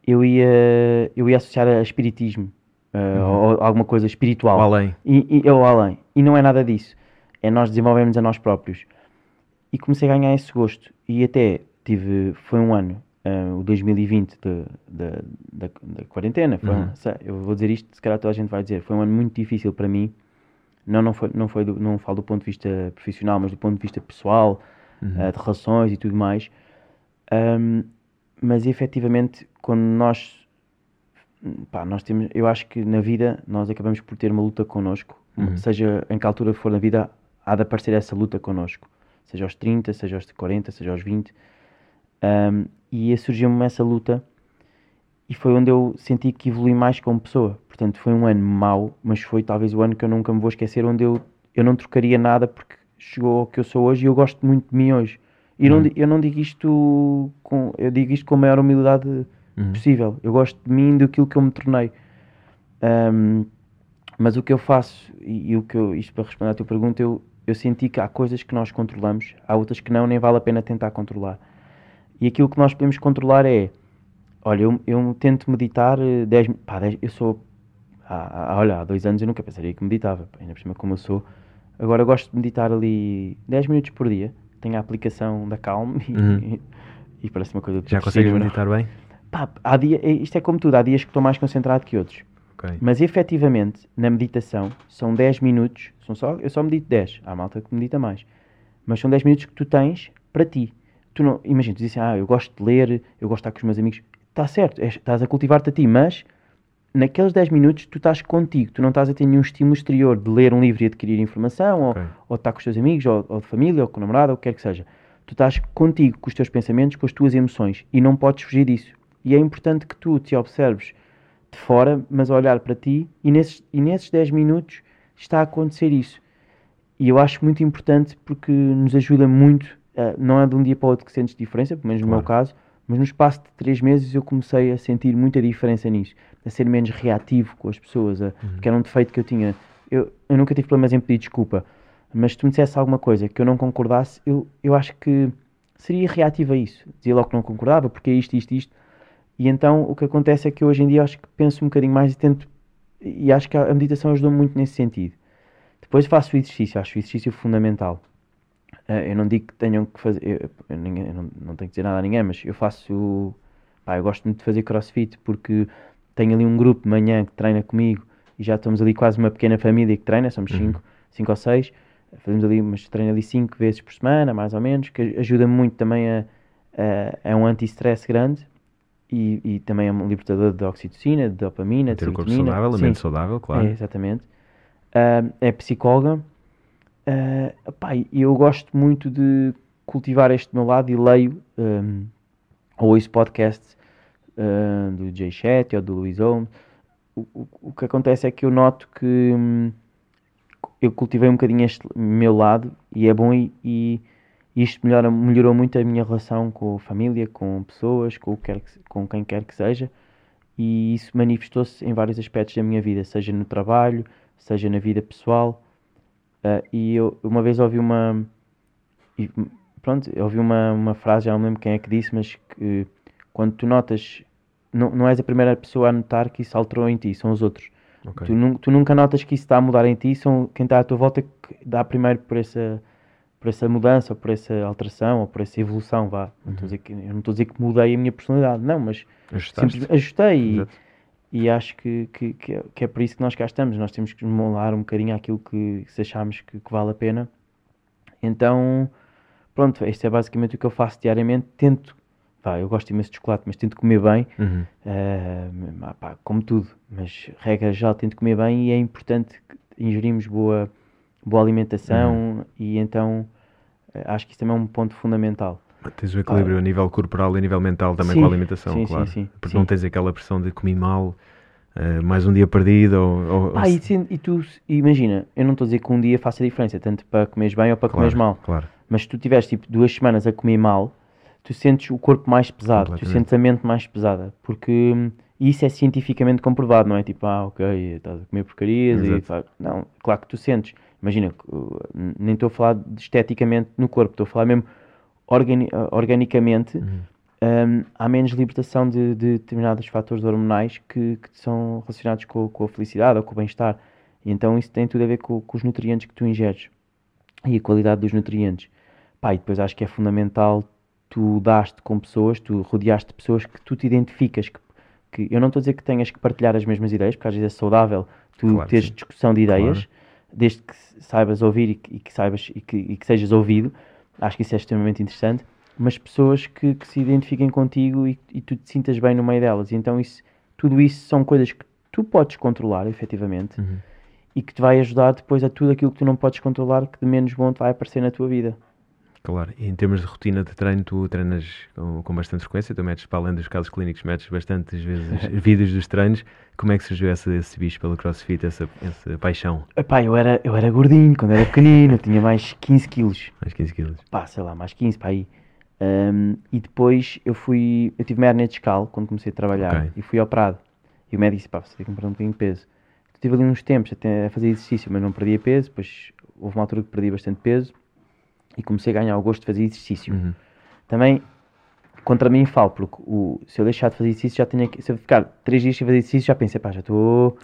eu ia, eu ia associar a espiritismo, ah, ou alguma coisa espiritual.
Além.
E, e, ou além. E não é nada disso. É nós desenvolvemos a nós próprios. E comecei a ganhar esse gosto. E até tive, foi um ano, ah, o 2020 de, de- da, da quarentena. Foi um-
Uhum.
se- eu vou dizer isto, se calhar toda a gente vai dizer. Foi um ano muito difícil para mim. Não, não, foi, não, foi do, não falo do ponto de vista profissional, mas do ponto de vista pessoal,
Uhum.
ah, de relações e tudo mais. Ahm, mas efetivamente, quando nós pá, nós temos, eu acho que na vida nós acabamos por ter uma luta connosco,
Uhum.
seja em que altura for na vida, há de aparecer essa luta connosco, seja aos 30, seja aos 40, seja aos 20. Um, e surgiu-me essa luta e foi onde eu senti que evolui mais como pessoa. Portanto, foi um ano mau, mas foi talvez o ano que eu nunca me vou esquecer, onde eu, eu não trocaria nada porque chegou ao que eu sou hoje e eu gosto muito de mim hoje. E não
Uhum.
di- eu não digo isto com, eu digo isto com a maior humildade
Uhum.
possível. Eu gosto de mim, daquilo que eu me tornei. Ahm, mas o que eu faço, e, e o que eu, isto para responder à tua pergunta, eu, eu senti que há coisas que nós controlamos, há outras que não, nem vale a pena tentar controlar. E aquilo que nós podemos controlar é, olha, eu, eu tento meditar 10 pá, 10 eu sou, há, há- olha, há dois anos eu nunca pensaria que meditava, ainda por cima como eu sou. Agora eu gosto de meditar ali 10 minutos por dia, tenho a aplicação da Calm e,
Uhum. <laughs>
e parece uma coisa
Já
depressiva,
consegues
não?
meditar bem?
Pá, há dia, é- isto é como tudo, há dias que estou mais concentrado que outros.
Ok.
Mas efetivamente, na meditação, são 10 minutos, são só, eu só medito 10, há malta que medita mais. Mas são 10 minutos que tu tens para ti. Tu não, imagina, tu dizes assim, ah, eu gosto de ler, eu gosto de estar com os meus amigos. Está certo, és- estás a cultivar-te a ti, mas naqueles 10 minutos tu estás contigo, tu não estás a ter nenhum estímulo exterior de ler um livro e adquirir informação, ou,
Ok.
ou de estar com os teus amigos, ou, ou de família, ou com o namorado, ou o que quer que seja. Tu estás contigo, com os teus pensamentos, com as tuas emoções, e não podes fugir disso. E é importante que tu te observes de fora, mas olhar para ti, e nesses, e nesses 10 minutos está a acontecer isso. E eu acho muito importante porque nos ajuda muito, eh, não é de um dia para o outro que sentes diferença, pelo menos no meu
Claro.
caso, mas no espaço de 3 meses eu comecei a sentir muita diferença nisso, a ser menos reativo com as pessoas, a, que era um defeito que eu tinha. Eu, eu nunca tive problemas em pedir desculpa, mas se tu me dissesse alguma coisa que eu não concordasse, eu, eu acho que seria reativo a isso. Dizia logo que não concordava, porque é isto, isto, isto. E então o que acontece é que hoje em dia acho que penso um bocadinho mais e tento. E acho que a meditação ajudou muito nesse sentido. Depois faço o exercício, acho o exercício fundamental. Uh, eu não digo que tenham que fazer. Eu, eu, eu não, não tenho que dizer nada a ninguém, mas eu faço. Pá, eu gosto muito de fazer crossfit porque tenho ali um grupo de manhã que treina comigo e já estamos ali quase uma pequena família que treina, somos 5 uhum. cinco, cinco ou seis. Fazemos ali, mas treino ali 5 vezes por semana, mais ou menos, que ajuda muito também a. a é um anti-stress grande e, e, também é um libertador de oxitocina, de dopamina,
de Ter um corpo saudável, a mente saudável, claro.
É, exatamente. Uh, é psicóloga. Uh, pá, eu gosto muito de cultivar este meu lado e leio um, ou ouço podcasts uh, do Jay Shetty ou do Luís Holmes. O, o, o, que acontece é que eu noto que um, eu cultivei um bocadinho este meu lado e é bom e, e isto melhora, melhorou muito a minha relação com a família, com pessoas, com, que, com quem quer que seja e isso manifestou-se em vários aspectos da minha vida, seja no trabalho, seja na vida pessoal. Uh, e eu uma vez ouvi uma. Pronto, ouvi uma, uma frase, já não lembro quem é que disse, mas que quando tu notas. Não, não és a primeira pessoa a notar que isso alterou em ti, são os outros. Okay. Tu, tu, nunca notas que isso está a mudar em ti, são quem está à tua volta que dá primeiro por essa, por essa mudança, ou por essa alteração, ou por essa evolução, vá. Não uhum. que, eu não estou a dizer que mudei a minha personalidade, não, mas ajustei. E, e acho que, que, que, é, que, é por isso que nós cá estamos. Nós temos que molar um bocadinho aquilo que se achamos que, que, vale a pena. Então, pronto, isto é basicamente o que eu faço diariamente. Tento, pá, eu gosto imenso de chocolate, mas tento comer bem,
uhum.
uh, pá, como tudo, mas regra já tento comer bem e é importante ingerirmos boa, boa alimentação uhum. e então acho que isso também é um ponto fundamental.
Tens o equilíbrio a nível corporal e a nível mental também sim, com a alimentação,
sim,
claro.
Sim, sim,
Porque não tens aquela pressão de comer mal, uh, mais um dia perdido. Ou, ou,
ah, e, e, tu, imagina, eu não estou a dizer que um dia faça diferença, tanto para comeres bem ou para
claro,
comeres mal.
Claro.
Mas se tu tiveres tipo duas semanas a comer mal, tu sentes o corpo mais pesado, tu sentes a mente mais pesada. Porque hum, isso é cientificamente comprovado, não é tipo, ah, ok, estás a comer porcarias e. Não, claro que tu sentes. Imagina, nem estou a falar de esteticamente no corpo, estou a falar mesmo organi organicamente, uhum. um, há menos libertação de, de, determinados fatores hormonais que, que são relacionados com, com, a felicidade ou com o bem-estar. E então isso tem tudo a ver com, com, os nutrientes que tu ingeres e a qualidade dos nutrientes. Pá, e depois acho que é fundamental tu daste com pessoas, tu rodeaste de pessoas que tu te identificas. Que, que eu não estou a dizer que tenhas que partilhar as mesmas ideias, porque às vezes é saudável tu claro, teres sim. discussão de ideias, claro. Desde que saibas ouvir e, e que saibas e que, e que sejas ouvido Acho que isso é extremamente interessante. Mas pessoas que, que se identifiquem contigo e, e, tu te sintas bem no meio delas. Então, isso, tudo isso são coisas que tu podes controlar, efetivamente,
uhum.
e que te vai ajudar depois a tudo aquilo que tu não podes controlar, que de menos bom te vai aparecer na tua vida.
Claro, e em termos de rotina de treino, tu treinas com, com bastante frequência, tu metes, para além dos casos clínicos, metes bastantes vezes <laughs> vídeos dos treinos. Como é que surgiu esse, esse bicho pelo crossfit, essa, essa paixão?
Epá, eu era, eu era gordinho quando era pequenino, tinha mais 15 quilos.
Mais 15 quilos?
Pá, sei lá, mais 15 para aí. Um, e depois eu fui, eu tive uma hernia discal quando comecei a trabalhar okay. e fui operado. E o médico disse, pá, você tem que comprar um bocadinho de peso. Eu tive ali uns tempos até a fazer exercício, mas não perdia peso, depois houve uma altura que perdi bastante peso e comecei a ganhar o gosto de fazer exercício.
Uhum.
Também contra mim falo, porque o, se eu deixar de fazer exercício, já tenho que, se eu ficar 3 dias sem fazer exercício, já pensei, pá, já estou.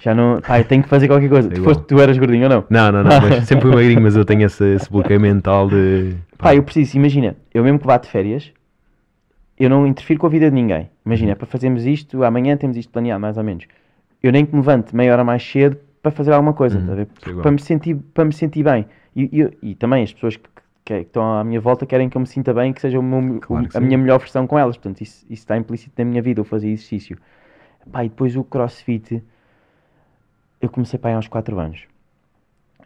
Já não. Pá, eu tenho que fazer qualquer coisa. Tu, foste, tu eras gordinho ou não?
Não, não, não, mas <laughs> sempre fui magrinho, mas eu tenho esse, esse bloqueio mental de.
Pá. pá, eu preciso, imagina, eu mesmo que vá de férias, eu não interfiro com a vida de ninguém. Imagina, uhum. para fazermos isto, amanhã temos isto planeado, mais ou menos. Eu nem que me levante meia hora mais cedo para fazer alguma coisa, uhum. tá para, me sentir, para me sentir bem. E, e, e também as pessoas que que, é, que, estão à minha volta querem que eu me sinta bem, que seja meu, claro que a sim. minha melhor versão com elas. Portanto, isso, isso está implícito na minha vida, eu fazer exercício. Pá, e depois o crossfit, eu comecei pá, há uns 4 anos.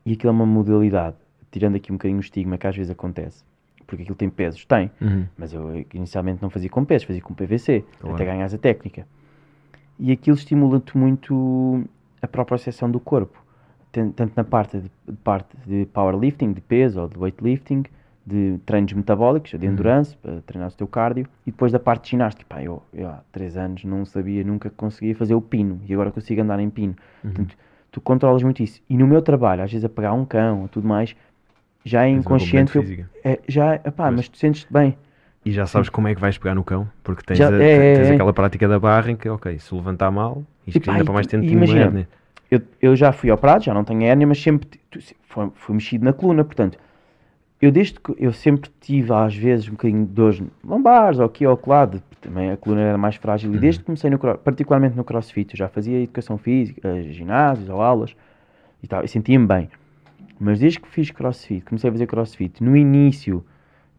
E aquilo é uma modalidade, tirando aqui um bocadinho o estigma que às vezes acontece. Porque aquilo tem pesos, tem.
Uhum.
Mas eu inicialmente não fazia com pesos, fazia com PVC, claro. até ganhar a técnica. E aquilo estimula-te muito a própria seção do corpo tanto na parte de, parte de powerlifting, de peso ou de weightlifting, de treinos metabólicos, de uhum. endurance, para treinar o teu cardio, e depois da parte de ginástica. Pá, eu, eu há 3 anos não sabia, nunca conseguia fazer o pino, e agora consigo andar em pino. Uhum. Portanto, tu controlas muito isso. E no meu trabalho, às vezes a pegar um cão ou tudo mais, já é inconsciente. Eu, é, já, epá, mas tu sentes-te bem.
E já sabes como é que vais pegar no cão, porque tens,
Já-
a-
é, é,
tens
é.
aquela prática da barra em que, ok, se levantar mal, isto ainda para mais tempo de
imagina,
hérnia.
Eu, eu já fui operado, já não tenho hérnia, mas sempre foi, fui mexido na coluna, portanto, eu desde que eu sempre tive às vezes um bocadinho de dores lombares ou aqui ou lá, também a coluna era mais frágil, e desde que comecei no particularmente no crossfit, eu já fazia educação física, ginásios ou aulas, e tal, e sentia-me bem. Mas desde que fiz crossfit, comecei a fazer crossfit, no início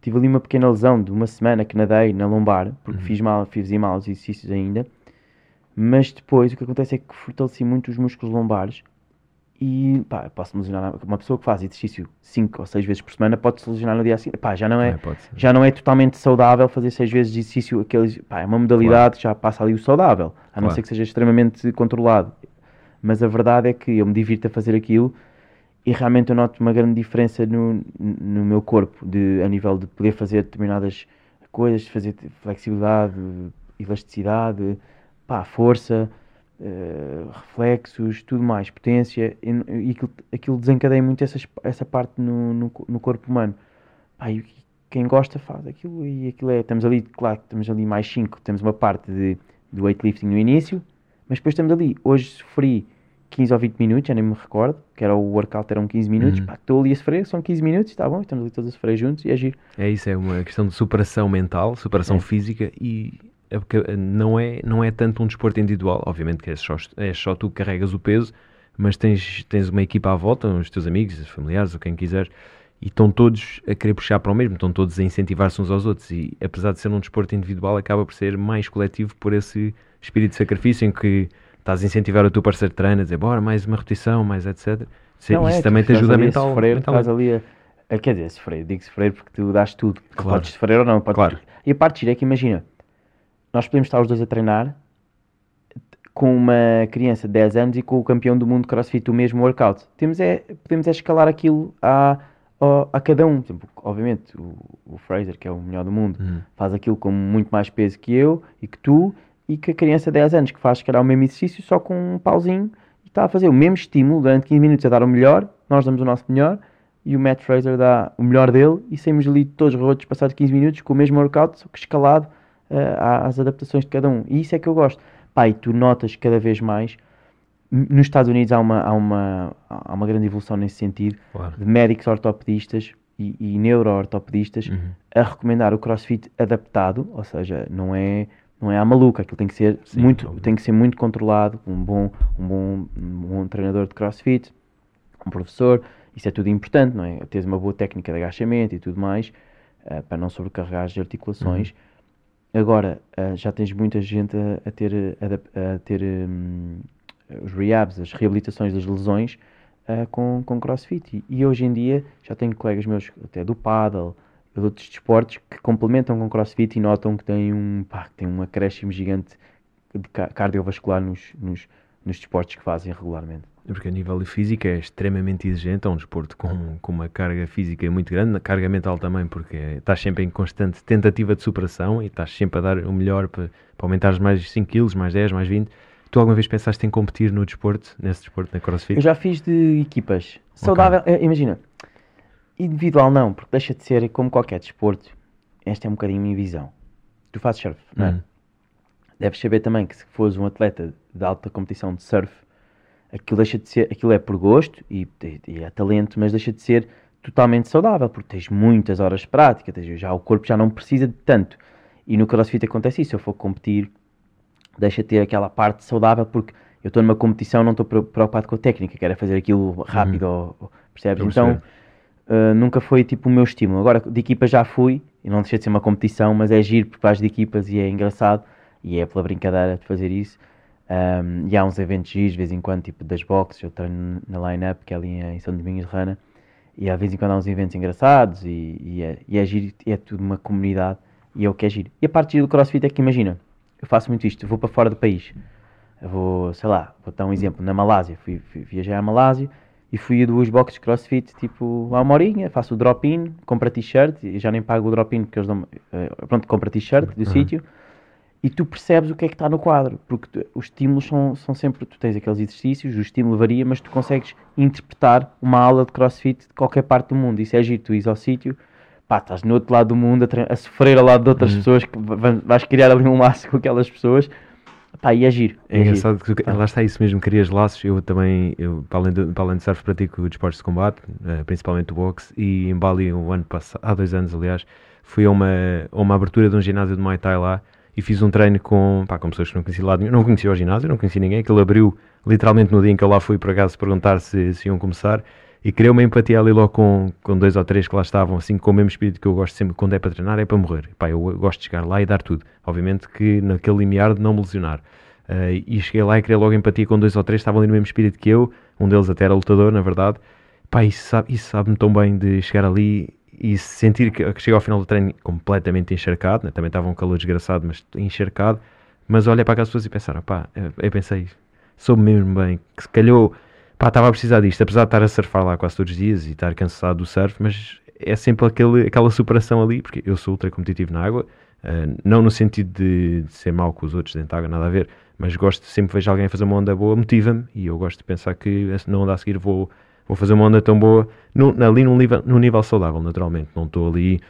tive ali uma pequena lesão de uma semana que nadei na lombar, porque fiz mal, fiz mal os exercícios ainda. Mas depois o que acontece é que fortaleci muito os músculos lombares e pá, posso me lesionar. Uma pessoa que faz exercício 5 ou 6 vezes por semana pode se lesionar no dia seguinte. Pá, já não é,
É,
já não é totalmente saudável fazer 6 vezes de exercício. Aqueles, pá, é uma modalidade que já passa ali o saudável, a não
Claro.
ser que seja extremamente controlado. Mas a verdade é que eu me divirto a fazer aquilo e realmente eu noto uma grande diferença no, no meu corpo, de, a nível de poder fazer determinadas coisas, fazer flexibilidade, elasticidade, pá, força, eh, reflexos, tudo mais, potência, e, e aquilo, aquilo desencadeia muito essas, essa parte no, no, no corpo humano. Pá, e quem gosta faz aquilo e aquilo é, estamos ali, claro, que estamos ali mais 5, temos uma parte de, de weightlifting no início, mas depois estamos ali, hoje sofri 15 ou 20 minutos, já nem me recordo, que era o workout, eram 15 minutos,
Uhum.
pá, estou ali a sofrer, são 15 minutos, está bom, estamos ali todos a sofrer juntos e agir.
É isso, é uma questão de superação mental, superação
É.
física e é porque não é, não é tanto um desporto individual, obviamente que és só, és só tu que carregas o peso, mas tens, tens uma equipa à volta, os teus amigos, os familiares, ou quem quiser, e estão todos a querer puxar para o mesmo, estão todos a incentivar-se uns aos outros e apesar de ser um desporto individual acaba por ser mais coletivo por esse espírito de sacrifício em que estás a incentivar o teu parceiro de treino a dizer bora, mais uma repetição, mais etc. Isso,
Não
isso
é,
também te ajuda
a
mental,
sofrer,
mentalmente.
estás ali a, a- quer dizer, sofrer, digo sofrer porque tu dás tudo. Tu
Claro.
Podes sofrer ou não. Podes...
Claro.
E a parte gira é que imagina, nós podemos estar os dois a treinar com uma criança de 10 anos e com o campeão do mundo crossfit, o mesmo workout. Temos é, podemos é escalar aquilo a, a, a cada um. Exemplo, obviamente, o, o Fraser, que é o melhor do mundo,
Uhum.
faz aquilo com muito mais peso que eu e que tu, e que a criança de 10 anos que faz, se calhar, o mesmo exercício, só com um pauzinho, e está a fazer o mesmo estímulo durante 15 minutos a dar o melhor, nós damos o nosso melhor, e o Matt Fraser dá o melhor dele, e saímos ali todos rotos passados 15 minutos com o mesmo workout, só que escalado às adaptações de cada um. E isso é que eu gosto. Pá, e tu notas cada vez mais, nos Estados Unidos há uma, há uma, há uma grande evolução nesse sentido,
Claro.
de médicos ortopedistas e, e neuro-ortopedistas
Uhum.
a recomendar o crossfit adaptado, ou seja, não é, não é à maluca, aquilo tem que ser,
Sim,
muito,
óbvio.
tem que ser muito controlado, um bom, um, bom, um bom treinador de crossfit, um professor, isso é tudo importante, não é? Teres uma boa técnica de agachamento e tudo mais, eh, para não sobrecarregar as articulações.
Uhum.
Agora, eh, já tens muita gente a, a ter, adap- a ter hum, os rehabs, as reabilitações das lesões eh, com, com crossfit. E, e hoje em dia já tenho colegas meus, até do paddle, de outros desportos, que complementam com crossfit e notam que tem um, pá, tem um acréscimo gigante de ca- cardiovascular nos, nos, nos desportos que fazem regularmente.
Porque a nível de física é extremamente exigente, é um desporto com, com uma carga física muito grande, carga mental também, porque estás sempre em constante tentativa de superação e estás sempre a dar o melhor para, para aumentares mais 5 kg, mais 10, mais 20. Tu alguma vez pensaste em competir no desporto, nesse desporto, na CrossFit?
Eu já fiz de equipas. Saudável, eh, imagina, individual não, porque deixa de ser como qualquer desporto. Esta é um bocadinho a minha visão. Tu fazes surf, não é?
Uhum.
Deves saber também que se fores um atleta de alta competição de surf, aquilo deixa de ser, aquilo é por gosto e, e é talento, mas deixa de ser totalmente saudável, porque tens muitas horas de prática, tens, já, o corpo já não precisa de tanto. E no crossfit acontece isso, se eu for competir, deixa de ter aquela parte saudável, porque eu estou numa competição, não estou pre- preocupado com a técnica, quero é fazer aquilo rápido, ou- ou- percebes? Então, uh, nunca foi tipo o meu estímulo. Agora, de equipa já fui, e não deixa de ser uma competição, mas é giro porque vais de equipas e é engraçado, e é pela brincadeira de fazer isso. Um, e há uns eventos giros, de vez em quando, tipo das boxes, eu treino na line-up, que é ali em São Domingos de Rana, e às vezes em quando há uns eventos engraçados, e, e, é, e é giro, e é tudo uma comunidade, e é o que é giro. E a parte do CrossFit é que, imagina, eu faço muito isto, vou para fora do país, eu vou, sei lá, vou dar um exemplo, na Malásia, fui, fui viajar à Malásia, e fui a duas boxes de crossfit, tipo, há uma horinha, faço o drop-in, compro a t-shirt, e já nem pago o drop-in porque eles dão eh, pronto, compro a t-shirt do
Uhum.
sítio, e tu percebes o que é que está no quadro, porque os estímulos são, são sempre, tu tens aqueles exercícios, o estímulo varia, mas tu consegues interpretar uma aula de crossfit de qualquer parte do mundo, isso é giro, tu ires ao sítio, pá, estás no outro lado do mundo a, a sofrer ao lado de outras
Uhum.
pessoas, que va- vais criar ali um laço com aquelas pessoas, pá, e é giro.
É
giro.
engraçado que tu, lá está isso mesmo, crias laços. Eu também, eu, para, além de, para além de surf, pratico desportos de combate, eh, principalmente o boxe. E em Bali, o ano passado, há dois anos, aliás, fui a uma, a uma abertura de um ginásio de Muay Thai lá e fiz um treino com, pá, com pessoas que não conhecia lá nenhum. Não conhecia o ginásio, não conhecia ninguém. Aquilo abriu literalmente no dia em que eu lá fui, por acaso, perguntar se, se iam começar. E criei uma empatia ali logo com, com dois ou três que lá estavam, assim, com o mesmo espírito que eu gosto sempre, quando é para treinar, é para morrer. Pá, eu gosto de chegar lá e dar tudo. Obviamente que naquele limiar de não me lesionar. Uh, e cheguei lá e criei logo empatia com dois ou três, estavam ali no mesmo espírito que eu, um deles até era lutador, na verdade. Pá, isso sabe- sabe-me tão bem de chegar ali e sentir que, que chego ao final do treino completamente encharcado, né? também estava um calor desgraçado, mas encharcado. Mas olhei para aquelas pessoas e pensaram, pá, eu, eu pensei, soube mesmo bem, que se calhou, pá, estava a precisar disto, apesar de estar a surfar lá quase todos os dias e estar cansado do surf, mas é sempre aquele, aquela superação ali, porque eu sou ultra competitivo na água, Uh, não no sentido de, de ser mau com os outros dentro da água, nada a ver, mas gosto, sempre vejo alguém fazer uma onda boa, motiva-me e eu gosto de pensar que esse- na onda a seguir vou, vou fazer uma onda tão boa, no, ali num nível, num nível saudável, naturalmente. Não estou ali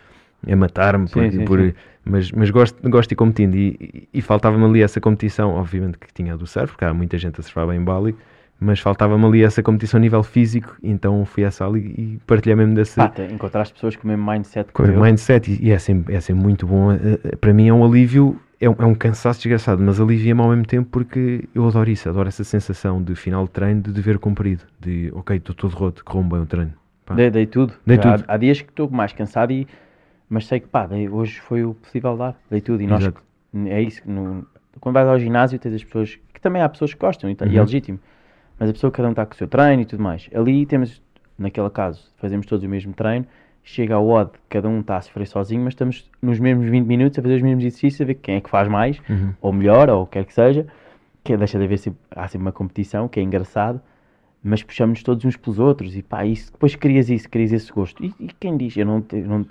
a matar-me, por-
sim,
por-
sim.
mas, mas gosto, gosto de ir competindo e, e- e faltava-me ali essa competição, obviamente que tinha a do surf, porque há muita gente a surfar bem em Bali, mas faltava-me ali essa competição a nível físico, então fui a essa ali e partilhei mesmo desse,
Pá, te- encontraste pessoas com o mesmo mindset
com o
eu.
mindset e, e é, sempre, é sempre muito bom. eh, eh, Para mim é um alívio, é um, é um cansaço desgraçado, mas alivia-me ao mesmo tempo porque eu adoro isso, adoro essa sensação de final de treino, de dever cumprido, de ok, estou todo roto, correu bem o treino.
Dei, dei tudo.
Dei
há,
tudo.
há dias que estou mais cansado, e, mas sei que pá, dei- hoje foi o possível dar. Dei tudo. E nós,
Exato.
é isso. no- quando vais ao ginásio, tens as pessoas que também há pessoas que gostam e, tá- e é
Uhum.
legítimo. Mas a pessoa, cada um está com o seu treino e tudo mais. Ali temos, naquele caso, fazemos todos o mesmo treino. Chega ao odd, cada um está a sofrer sozinho, mas estamos nos mesmos 20 minutos a fazer os mesmos exercícios, a ver quem é que faz mais,
Uhum.
ou melhor, ou o que quer que seja. Que deixa de haver sempre, há sempre uma competição, que é engraçado mas puxamos todos uns pelos outros e pá, isso, depois crias isso, crias esse gosto. E, e quem diz, eu não, eu não-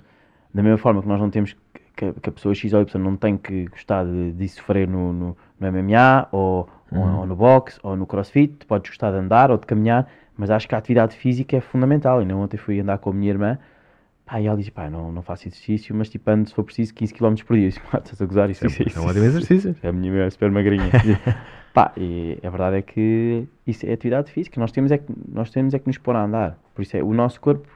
da mesma forma que nós não temos que, que a pessoa X ou Y não tem que gostar de, de sofrer no, no, no MMA ou,
Uhum.
ou no boxe ou no crossfit, podes gostar de andar ou de caminhar, mas acho que a atividade física é fundamental. E ontem fui andar com a minha irmã, pá, e ela diz, pá, não, não faço exercício, mas tipo ando se for preciso 15 km por dia. Eu <laughs> disse, pá, estás a gozar isso,
É,
isso, isso,
é um ótimo exercício. <laughs>
a minha é super magrinha. <laughs> Pá, e a verdade é que isso é atividade física. Nós temos é que, nós temos é que nos pôr a andar. Por isso é, o nosso corpo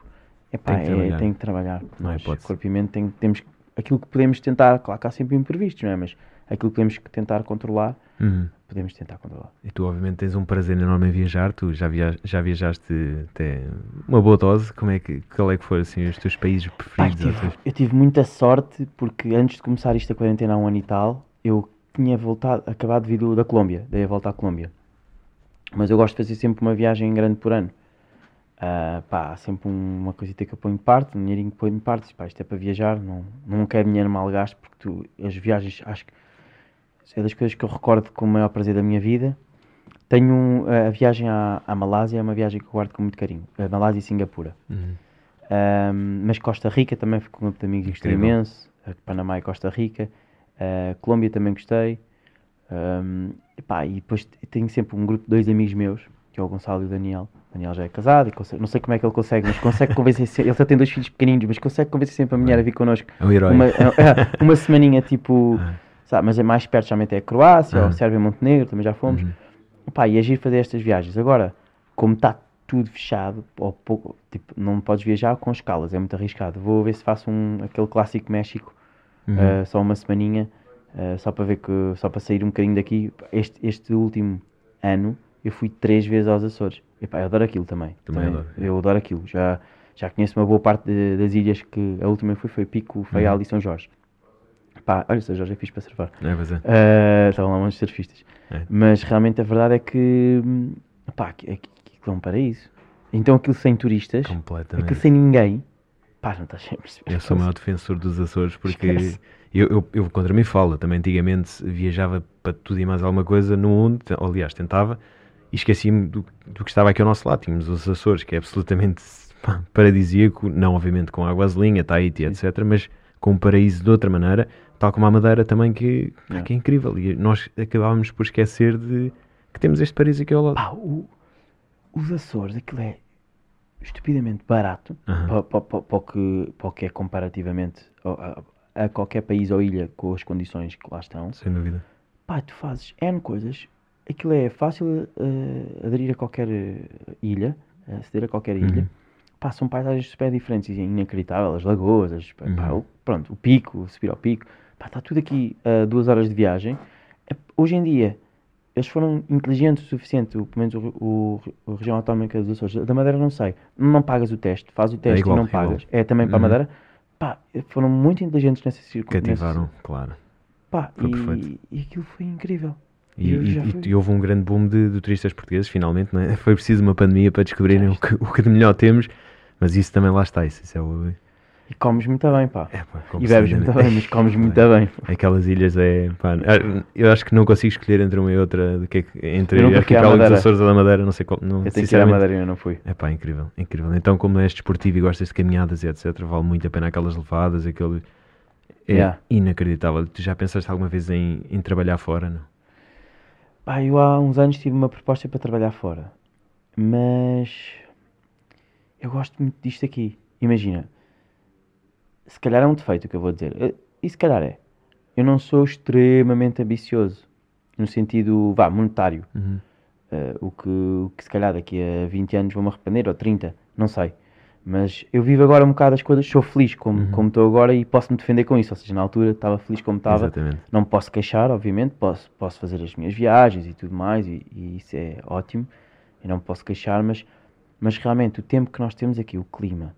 é, pá,
Tem que
é-
trabalhar.
tem que trabalhar.
Não
Nós, corpo e mente, tem, temos aquilo que podemos tentar. Claro que há sempre imprevistos, não é? Mas aquilo que podemos tentar controlar,
Uhum.
Podemos tentar controlar.
E tu, obviamente, tens um prazer enorme em viajar. Tu já, via já viajaste até uma boa dose. Como é que, qual é que foram assim, os teus países
Pá, eu,
preferidos?
tive, eu tive muita sorte porque antes de começar isto a quarentena há um ano e tal, eu tinha voltado, acabado de vir do- da Colômbia, dei a volta à Colômbia. Mas eu gosto de fazer sempre uma viagem grande por ano. Ah, pá, há sempre um- uma coisita que eu ponho de parte, um dinheirinho que ponho de parte. Pá, isto é para viajar, não, não quero dinheiro mal gasto porque tu, as viagens, acho que é das coisas que eu recordo com o maior prazer da minha vida. Tenho um- a viagem à, à Malásia, é uma viagem que eu guardo com muito carinho. A Malásia e Singapura.
Uhum.
Um, mas Costa Rica também fui com um grupo de amigos gostei imenso. Panamá e Costa Rica. Uh, Colômbia também gostei. Um, epá, e depois tenho sempre um grupo de dois amigos meus, que é o Gonçalo e o Daniel. O Daniel já é casado e consegue- não sei como é que ele consegue, mas consegue convencer Ele só tem dois filhos pequeninos, mas consegue convencer sempre a mulher a vir connosco.
É um herói.
Uma, é, é, uma semaninha tipo. Sabe, mas é mais perto, geralmente é a Croácia,
Ah.
ou Sérvia e Montenegro, também já fomos.
Uhum.
Pá, e agir fazer estas viagens. Agora, como está tudo fechado, ou pouco, tipo, não podes viajar com escalas, é muito arriscado. Vou ver se faço um, aquele clássico México,
Uhum.
uh, só uma semaninha, uh, só para ver que, só para sair um bocadinho daqui. Este, este último ano eu fui três vezes aos Açores. E pá, eu adoro aquilo também.
Também adoro.
Eu adoro aquilo. Já, já conheço uma boa parte de- das ilhas que a última que fui foi Pico, Faial
Uhum.
e São Jorge. Pá, olha, Jorge é fixe para surfar.
É, pois é.
Uh, estavam lá uns surfistas.
É.
Mas realmente a verdade é que, pá, aquilo é um paraíso. Então aquilo sem turistas,
Completamente.
aquilo sem ninguém, pá, não estás sempre a.
Eu sou o maior defensor dos Açores porque
Esquece.
eu, eu, eu contra mim falo. Também antigamente viajava para tudo e mais alguma coisa no mundo, aliás, tentava e esqueci-me do, do que estava aqui ao nosso lado. Tínhamos os Açores, que é absolutamente pá, paradisíaco, não obviamente com água azelinha, Tahiti, etc., mas com um paraíso de outra maneira, tal como a Madeira também, que, pá,
É.
que é incrível. E nós acabávamos por esquecer de que temos este paraíso aqui ao lado.
Pá, o- os Açores, aquilo é. estupidamente barato para, para, para, o que, para o que é comparativamente a, a- a qualquer país ou ilha com as condições que lá estão.
Sem dúvida.
Pá, tu fazes N coisas, aquilo é fácil eh, aderir a qualquer eh, ilha, aceder a qualquer ilha.
Uhum.
Pá, são paisagens super diferentes e inacreditáveis, as lagoas, as- pá,
Uhum.
o, pronto, o pico, subir ao pico. Pá, está tudo aqui a duas horas de viagem. É- Hoje em dia, eles foram inteligentes o suficiente, o- pelo menos o, o, o região autónoma dos Açores. Da Madeira não sei. Não pagas o teste, faz o teste
igual,
e não
é
pagas. É também para a
Uhum.
Madeira. Pá, foram muito inteligentes nessa circunstância.
Cativaram, claro.
Pá,
Foi
e,
perfeito.
e aquilo foi incrível.
E, e- e houve um grande boom de, de turistas portugueses, finalmente, não é? <laughs> Foi preciso uma pandemia para descobrirem o que, o que de melhor temos, mas isso também lá está. Isso, isso é o.
E comes muito bem, pá.
É, pá,
E bebes muito bem, mas comes muito bem.
Aquelas ilhas é. Pá, eu acho que não consigo escolher entre uma e outra. Que é que- entre Arquipélago dos. Açores ou da Madeira, não sei qual. Não,
Eu tenho que ir à Madeira e eu não fui.
É pá, incrível, incrível. Então, como és desportivo e gostas de caminhadas e etc., vale muito a pena aquelas levadas, aquele. É
Yeah.
inacreditável. Tu já pensaste alguma vez em, em trabalhar fora? Não?
Pá, eu há uns anos tive uma proposta para trabalhar fora. Mas eu gosto muito disto aqui. Imagina, se calhar é um defeito o que eu vou dizer. E se calhar é. Eu não sou extremamente ambicioso. No sentido, vá, monetário.
Uhum.
Eh, o, que, o que se calhar daqui a 20 anos vou-me arrepender, ou 30, não sei. Mas eu vivo agora um bocado as coisas, sou feliz como
Uhum.
como estou agora e posso me defender com isso. Ou seja, na altura estava feliz como estava.
Exatamente.
Não me posso queixar, obviamente, posso, posso fazer as minhas viagens e tudo mais, e, e isso é ótimo. Eu não me posso queixar, mas, mas realmente o tempo que nós temos aqui, o clima,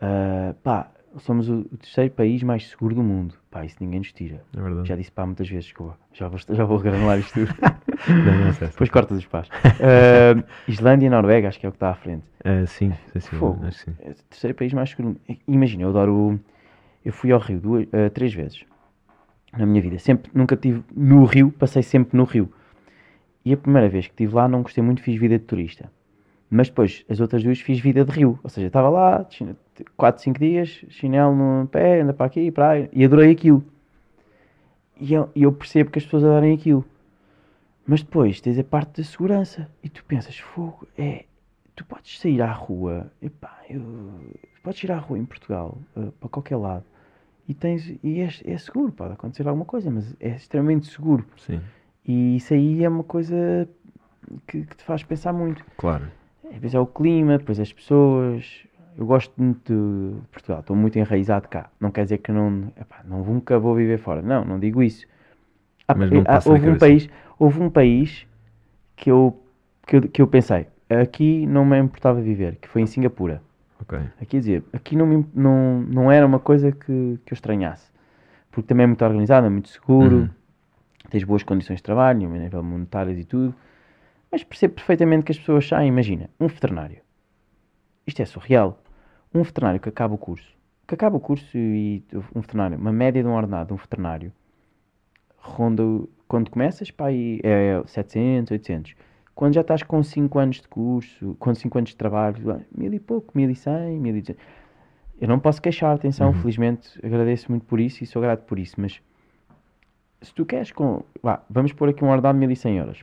ah, pá, somos o, terceiro país mais seguro do mundo. Pá, isso ninguém nos tira.
É verdade.
Já disse pá muitas vezes, desculpa. Já vou, já vou granular isto tudo. <laughs>
Não, não, sei,
Depois cortas os pás. Ah, Islândia e Noruega, acho que é o que está à frente.
Ah, sim, sim, sim,
Fogo.
acho que sim.
É o terceiro país mais seguro. Imagina, eu adoro. Eu fui ao Rio duas, eh, três vezes na minha vida. Sempre, nunca estive no Rio, passei sempre no Rio. E a primeira vez que estive lá não gostei muito, fiz vida de turista. Mas depois, as outras duas fiz vida de Rio. Ou seja, estava lá, 4, 5 dias, chinelo no pé, anda para aqui e para aí. E adorei aquilo. E eu, eu percebo que as pessoas adorem aquilo. Mas depois tens a parte da segurança. E tu pensas, fogo, é, tu podes sair à rua, epá, eu, podes ir à rua em Portugal, eh, para qualquer lado, e tens e é, é seguro, pode acontecer alguma coisa, mas é extremamente seguro.
Sim,
E isso aí é uma coisa que, que te faz pensar muito.
claro.
Vezes é o clima, depois as pessoas. Eu gosto muito de Portugal, estou muito enraizado cá. Não quer dizer que não, epá, não nunca vou viver fora. Não, não digo isso. Há-
Mas não
há- houve um país, houve um país que eu, que eu, que eu pensei, aqui não me importava viver, que foi em Singapura.
Ok.
Aqui dizer, aqui não, me, não, não era uma coisa que, que eu estranhasse. Porque também é muito organizado, é muito seguro,
Uhum.
tens boas condições de trabalho, a nível monetárias e tudo. Mas percebo perfeitamente que as pessoas saem. Imagina, um veterinário. Isto é surreal. Um veterinário que acaba o curso, que acaba o curso e um veterinário, uma média de um ordenado de um veterinário, ronda, quando começas, pá, é 700, 800. Quando já estás com 5 anos de curso, com 5 anos de trabalho, ah, mil e pouco, 1100, 1200. Eu não posso queixar, atenção,
Uhum.
felizmente agradeço muito por isso e sou grato por isso, mas se tu queres com. Vá, vamos pôr aqui um ordenado de 1100 euros.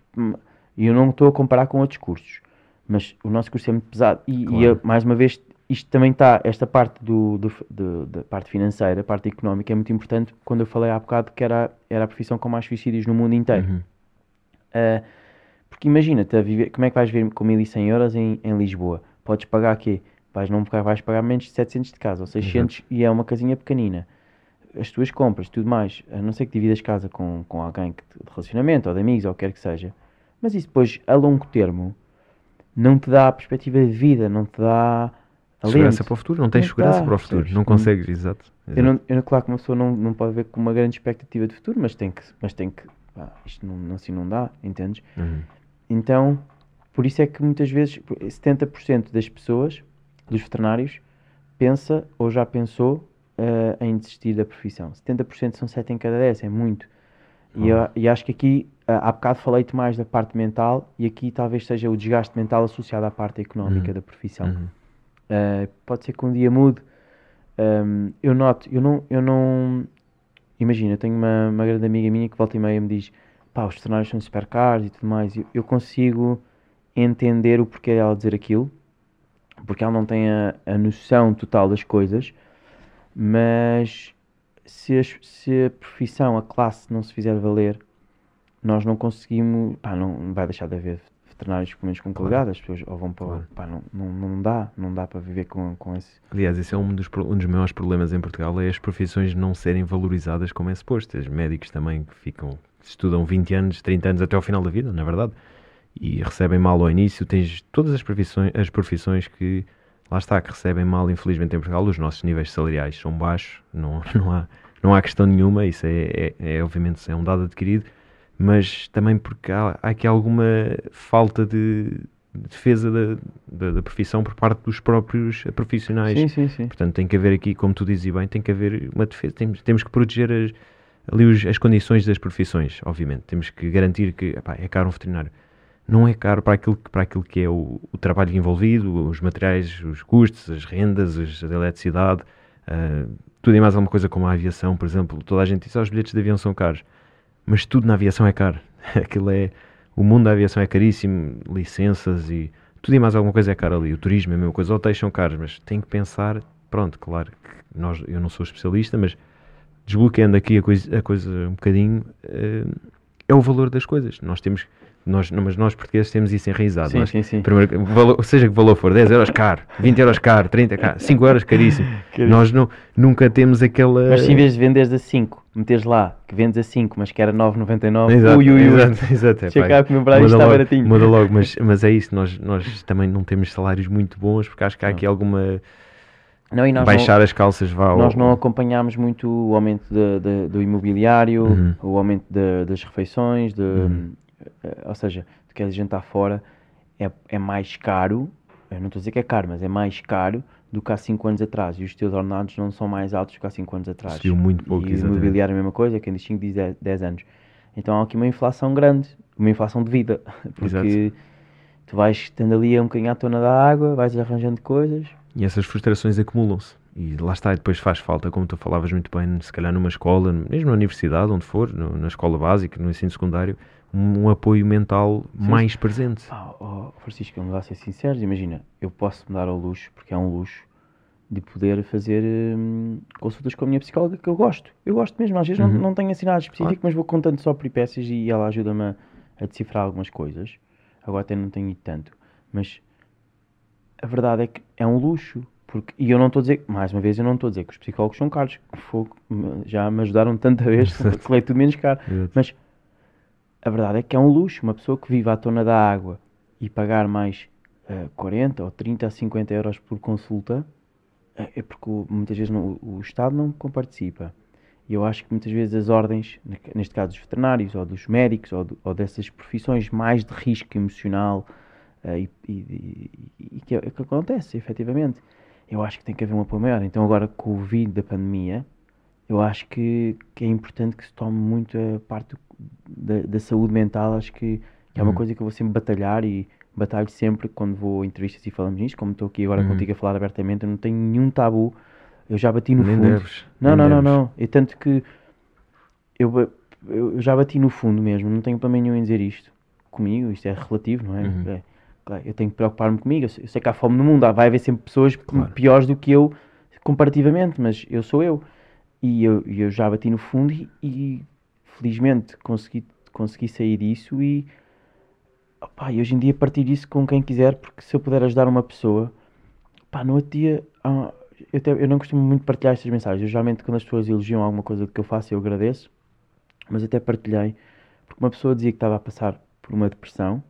E eu não estou a comparar com outros cursos, mas o nosso curso é muito pesado. E, e
Claro.
eu, mais uma vez, isto também está, esta parte do, do- do- da parte financeira, a parte económica, é muito importante. Quando eu falei há bocado que era, era a profissão com mais suicídios no mundo inteiro.
Uhum.
Uh, porque imagina-te a viver, como é que vais viver com 1100 euros em, em Lisboa? Podes pagar quê? Vais, não, vais pagar menos de 700 de casa, ou 600 e é uma casinha pequenina. As tuas compras, tudo mais, a não ser que dividas casa com, com alguém que, de relacionamento ou de amigos ou o que quer que seja. Mas isso depois, a longo termo, não te dá a perspectiva de vida, não te dá
Segurança
alento.
para o futuro, não tens
Não
segurança
dá,
para o futuro,
percebes?
não consegues, exato.
Eu
exato.
não, eu, não- claro que uma pessoa não, não pode ver com uma grande expectativa de futuro, mas tem que, mas tem que, pá, isto não, assim não dá, entendes?
Uhum.
Então, por isso é que muitas vezes 70% das pessoas, dos veterinários, pensa ou já pensou eh, em desistir da profissão. 70% são 7 em cada 10, é muito. E, eu- e acho que aqui, há bocado falei-te mais da parte mental e aqui talvez seja o desgaste mental associado à parte económica
Uhum.
da profissão.
Uhum.
Uh, pode ser que um dia mude. Um, eu noto, eu não, eu não. Imagina, eu tenho uma, uma grande amiga minha que volta e meia me diz: pá, os veterinários são super caros e tudo mais. Eu, eu consigo entender o porquê dela dizer aquilo, porque ela não tem a, a noção total das coisas, mas se, as, se a profissão, a classe não se fizer valer, nós não conseguimos, pá, não vai deixar de haver veterinários pelo menos com qualidade, as pessoas ou vão para,
Claro.
pá, não, não, não dá, não dá para viver com, com esse.
Aliás, esse é um dos, um dos maiores problemas em Portugal, é as profissões não serem valorizadas como é suposto. Os médicos também que ficam, estudam 20 anos, 30 anos até ao final da vida, na verdade, e recebem mal ao início. Tens todas as profissões, as profissões que, lá está, que recebem mal, infelizmente, em Portugal. Os nossos níveis salariais são baixos, não, <laughs> não, há, não há questão nenhuma, isso é, é, é, obviamente é um dado adquirido, mas também porque há, há aqui alguma falta de defesa da, da, da profissão por parte dos próprios profissionais.
Sim, sim, sim.
Portanto, tem que haver aqui, como tu dizes bem, tem que haver uma defesa. Temos, temos que proteger as, ali os- as condições das profissões, obviamente. Temos que garantir que epá, é caro um veterinário. Não é caro para aquilo, que- para aquilo que é o, o trabalho envolvido, os materiais, os custos, as rendas, as- a eletricidade, ah, tudo e mais alguma coisa como a aviação, por exemplo. Toda a gente diz que os bilhetes de avião são caros, mas tudo na aviação é caro. <laughs> Aquilo é. O mundo da aviação é caríssimo, licenças e tudo e mais alguma coisa é caro ali. O turismo é a mesma coisa, hotéis são caros, mas tem que pensar, pronto, claro que nós, eu não sou especialista, mas desbloqueando aqui a coisa, a coisa um bocadinho, eh, é o valor das coisas. Nós temos, nós, não, mas nós portugueses temos isso enraizado.
Sim,
Nós-
sim, sim.
Primeiro, valor- seja que valor for, 10 euros caro, 20 euros caro, 30 caro, 5 euros <laughs> caríssimo. Nós não, nunca temos aquela.
Mas se em vez de venderes a 5, meteres lá que vendes a 5, mas que era 9,99,
Exato,
ui, ui, ui.
exato, exato, é,
cá que o meu braço está
logo,
baratinho.
Muda logo, mas, <laughs> mas é isso, nós, nós também não temos salários muito bons, porque acho que há aqui alguma.
Não, e nós
baixar as calças vá
Nós não acompanhámos muito o aumento de- de- do imobiliário,
Uhum.
o aumento de- das refeições, de, eh, ou seja, tu queres jantar fora, é, é mais caro, eu não estou a dizer que é caro, mas é mais caro do que há 5 anos atrás. E os teus ordenados não são mais altos do que há 5 anos atrás.
Subiu muito pouco,
E o
exatamente.
imobiliário é a mesma coisa, quem diz 5 diz 10 anos. Então há aqui uma inflação grande, uma inflação de vida, <laughs> porque tu vais estando ali um bocadinho à tona da água, vais arranjando coisas.
E essas frustrações acumulam-se. E lá está, e depois faz falta, como tu falavas muito bem, se calhar numa escola, mesmo na universidade, onde for, no- na escola básica, no ensino secundário, um, apoio mental mais presente.
Ah, oh, Francisco, vamos lá ser sinceros, imagina, eu posso me dar ao luxo, porque é um luxo, de poder fazer hum, consultas com a minha psicóloga que eu gosto. Eu gosto mesmo, às vezes não,
Uhum.
não tenho assim nada específico,
Claro.
mas vou contando só peripécias e ela ajuda-me a, a decifrar algumas coisas. Agora até não tenho ido tanto, mas a verdade é que é um luxo. Porque, e eu não estou a dizer, mais uma vez, eu não estou a dizer que os psicólogos são caros. Fogo, já me ajudaram tanta vez <laughs> que é tudo menos caro.
Exato.
Mas a verdade é que é um luxo uma pessoa que vive à tona da água e pagar mais eh, 40 ou 30 a 50 euros por consulta eh, é porque muitas vezes não- o, Estado não comparticipa. E eu acho que muitas vezes as ordens, ne- neste caso dos veterinários ou dos médicos ou, do- ou dessas profissões mais de risco emocional eh, e, e- e- que, que acontece efetivamente, eu acho que tem que haver um apoio maior. Então agora com o Covid da pandemia, eu acho que, que é importante que se tome muito a parte da, da saúde mental. Acho que, que é uma
Uhum.
coisa que eu vou sempre batalhar e batalho sempre quando vou a entrevistas e falamos nisto. Como estou aqui agora
Uhum.
contigo a falar abertamente, eu não tenho nenhum tabu. Eu já bati no
Nem
fundo.
deves.
Não,
nem
não, não,
deves.
não. E tanto que eu, eu já bati no fundo mesmo. Não tenho problema nenhum em dizer isto comigo. Isto é relativo, não é?
Uhum.
É, claro, eu tenho que preocupar-me comigo. Eu sei, eu sei que há fome no mundo. Vai haver sempre pessoas
Claro.
piores do que eu comparativamente, mas eu sou eu. E eu, eu já bati no fundo e, e felizmente consegui, consegui sair disso e, opá, e hoje em dia partir isso com quem quiser, porque se eu puder ajudar uma pessoa, pá, no outro dia, ah, eu, até- eu não costumo muito partilhar estas mensagens. Eu, geralmente quando as pessoas elogiam alguma coisa que eu faço, eu agradeço, mas até partilhei, porque uma pessoa dizia que estava a passar por uma depressão,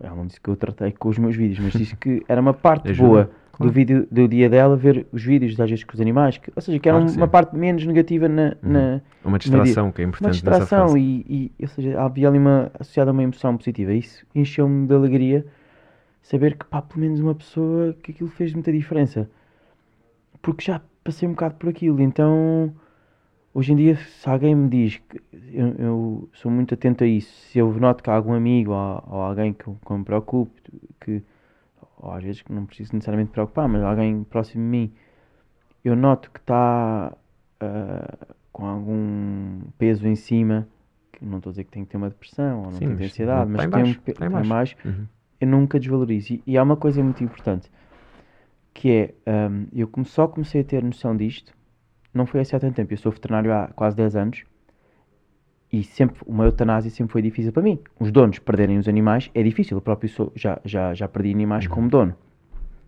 ela não disse que eu tratei com os meus vídeos, mas disse que era uma parte <laughs> boa
claro.
do vídeo do dia dela ver os vídeos às vezes com os animais, que- ou seja, que era
Claro
um-
que
uma
sim.
parte menos negativa na, na-
Uma distração que é
uma
importante nessa
distração e, e, ou seja, havia ali uma associada a uma emoção positiva. Isso encheu-me de alegria saber que pá, pelo menos uma pessoa que aquilo fez muita diferença. Porque já passei um bocado por aquilo, então hoje em dia se alguém me diz que eu, eu sou muito atento a isso, se eu noto que há algum amigo ou, ou alguém que, que me preocupe, que ou às vezes que não preciso necessariamente preocupar, mas alguém próximo de mim, eu noto que está ah, com algum peso em cima, que não estou a dizer que tem que ter uma depressão ou não
Sim,
tem que ter
mas
ansiedade, mas
em
tem um
baixo,
pe-
está em
está em
baixo.
baixo,
Uhum.
eu nunca desvalorizo. E, e há uma coisa muito importante. que é, um, eu come- só comecei a ter noção disto, não foi assim há tanto tempo, eu sou veterinário há quase 10 anos, e sempre, uma eutanásia sempre foi difícil para mim. Os donos perderem os animais é difícil, eu próprio sou, já, já, já perdi animais como dono.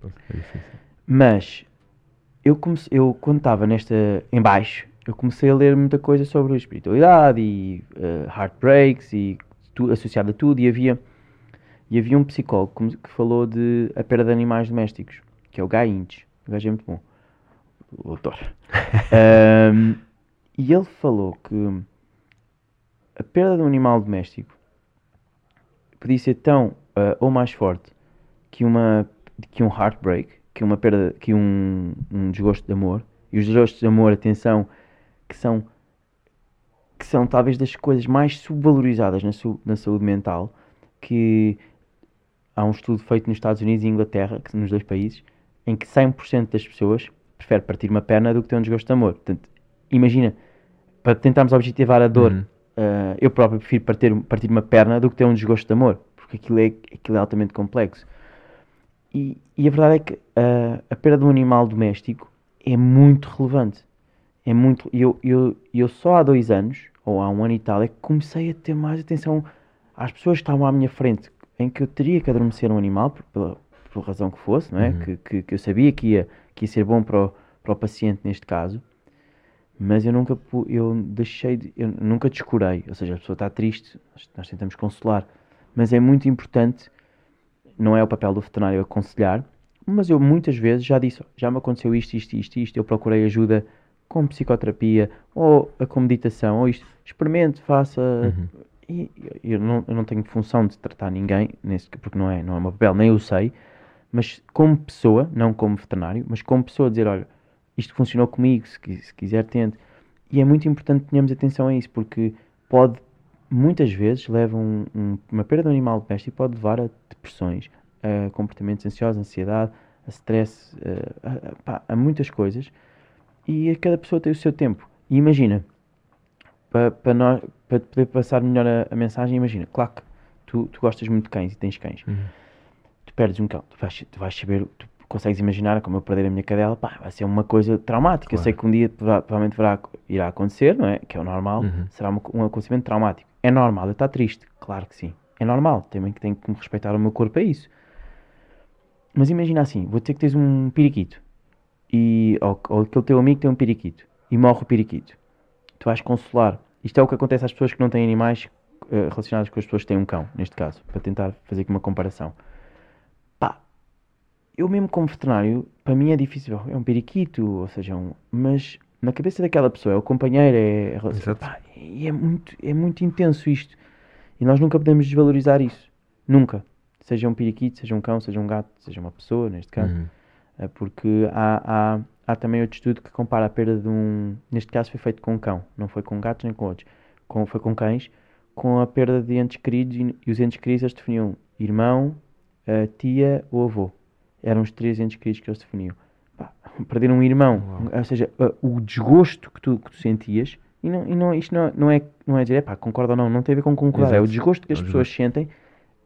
É.
Mas eu, comecei, eu quando estava nesta em baixo, eu comecei a ler muita coisa sobre espiritualidade e eh, heartbreaks e tu, associado a tudo e havia e havia um psicólogo que, falou de a perda de animais domésticos, que é o Guy Inch. O gajo é muito bom. O doutor. <laughs> Ahm, e ele falou que a perda de um animal doméstico podia ser tão ah, ou mais forte que uma que um heartbreak, que uma perda, que um, um desgosto de amor. E os desgostos de amor, atenção, que são que são talvez das coisas mais subvalorizadas na, su- na saúde mental, que há um estudo feito nos Estados Unidos e Inglaterra, que, nos dois países, em que 100% das pessoas prefere partir uma perna do que ter um desgosto de amor. Portanto, imagina, para tentarmos objetivar a dor,
Uhum.
Uh, eu próprio prefiro partir, partir uma perna do que ter um desgosto de amor, porque aquilo é, aquilo é altamente complexo. E, e a verdade é que uh, a perda de um animal doméstico é muito relevante. É muito. Eu, eu, eu só há dois anos, ou há um ano e tal, é que comecei a ter mais atenção às pessoas que estavam à minha frente, em que eu teria que adormecer um animal, por, pela, por razão que fosse, não é?
Uhum.
Que, que, que eu sabia que ia, que ia ser bom para o, para o paciente neste caso mas eu nunca eu deixei de, eu nunca descurei, ou seja, a pessoa está triste, nós- nós tentamos consolar, mas é muito importante, não é o papel do veterinário aconselhar, mas eu muitas vezes já disse, "Ó, já me aconteceu isto, isto, isto, isto, eu procurei ajuda com psicoterapia, ou a com meditação, ou isto, experimente, faça,
Uhum.
e eu não, eu não tenho função de tratar ninguém, nesse, porque não é, não é meu papel, nem eu sei, mas como pessoa, não como veterinário, mas como pessoa dizer, olha, isto funcionou comigo, se, se quiser tente. E é muito importante que tenhamos atenção a isso, porque pode, muitas vezes, leva um- um- uma perda de um animal doméstico pode levar a depressões, a comportamentos ansiosos, ansiedade, a stress, a, a- pá, a muitas coisas. E cada pessoa tem o seu tempo. E imagina, para, te poder passar melhor a, a mensagem, imagina, claro que tu, tu gostas muito de cães e tens cães
Uhum.
tu perdes um cão, tu vais, tu vais saber, tu consegues imaginar como eu perder a minha cadela, pá, vai ser uma coisa traumática. Eu
Claro.
sei que um dia prova- provavelmente verá, irá acontecer, não é? Que é o normal,
Uhum.
será uma- um acontecimento traumático. É normal, eu estar triste, claro que sim. É normal, também que tenho que me respeitar o meu corpo, é isso. Mas imagina assim, vou ter que teres um periquito, e, ou, ou aquele teu amigo tem um periquito, e morre o periquito. Tu vais consolar. Isto é o que acontece às pessoas que não têm animais eh, relacionados com as pessoas que têm um cão, neste caso, para tentar fazer aqui uma comparação. Eu mesmo como veterinário, para mim é difícil, é um periquito, ou seja, um, mas na cabeça daquela pessoa é o companheiro, é, é
Exato.
pá, e é muito, é muito intenso isto. E nós nunca podemos desvalorizar isso. Nunca. Seja um periquito, seja um cão, seja um gato, seja uma pessoa, neste caso.
Uhum.
É Porque há, há, há também outro estudo que compara a perda de um. Neste caso foi feito com um cão, não foi com gatos nem com outros. Com, foi com cães, com a perda de entes queridos e, e os entes queridos eles definiam irmão, a tia ou avô. Eram os três entes queridos que eles definiam. Pá, perder um irmão,
Uau.
ou seja, o desgosto que tu, que tu sentias, e, não, e não, isto não, não, é, não é dizer, pá, concordo ou não, não tem a ver com concordar, é o
Exato.
desgosto que as pessoas sentem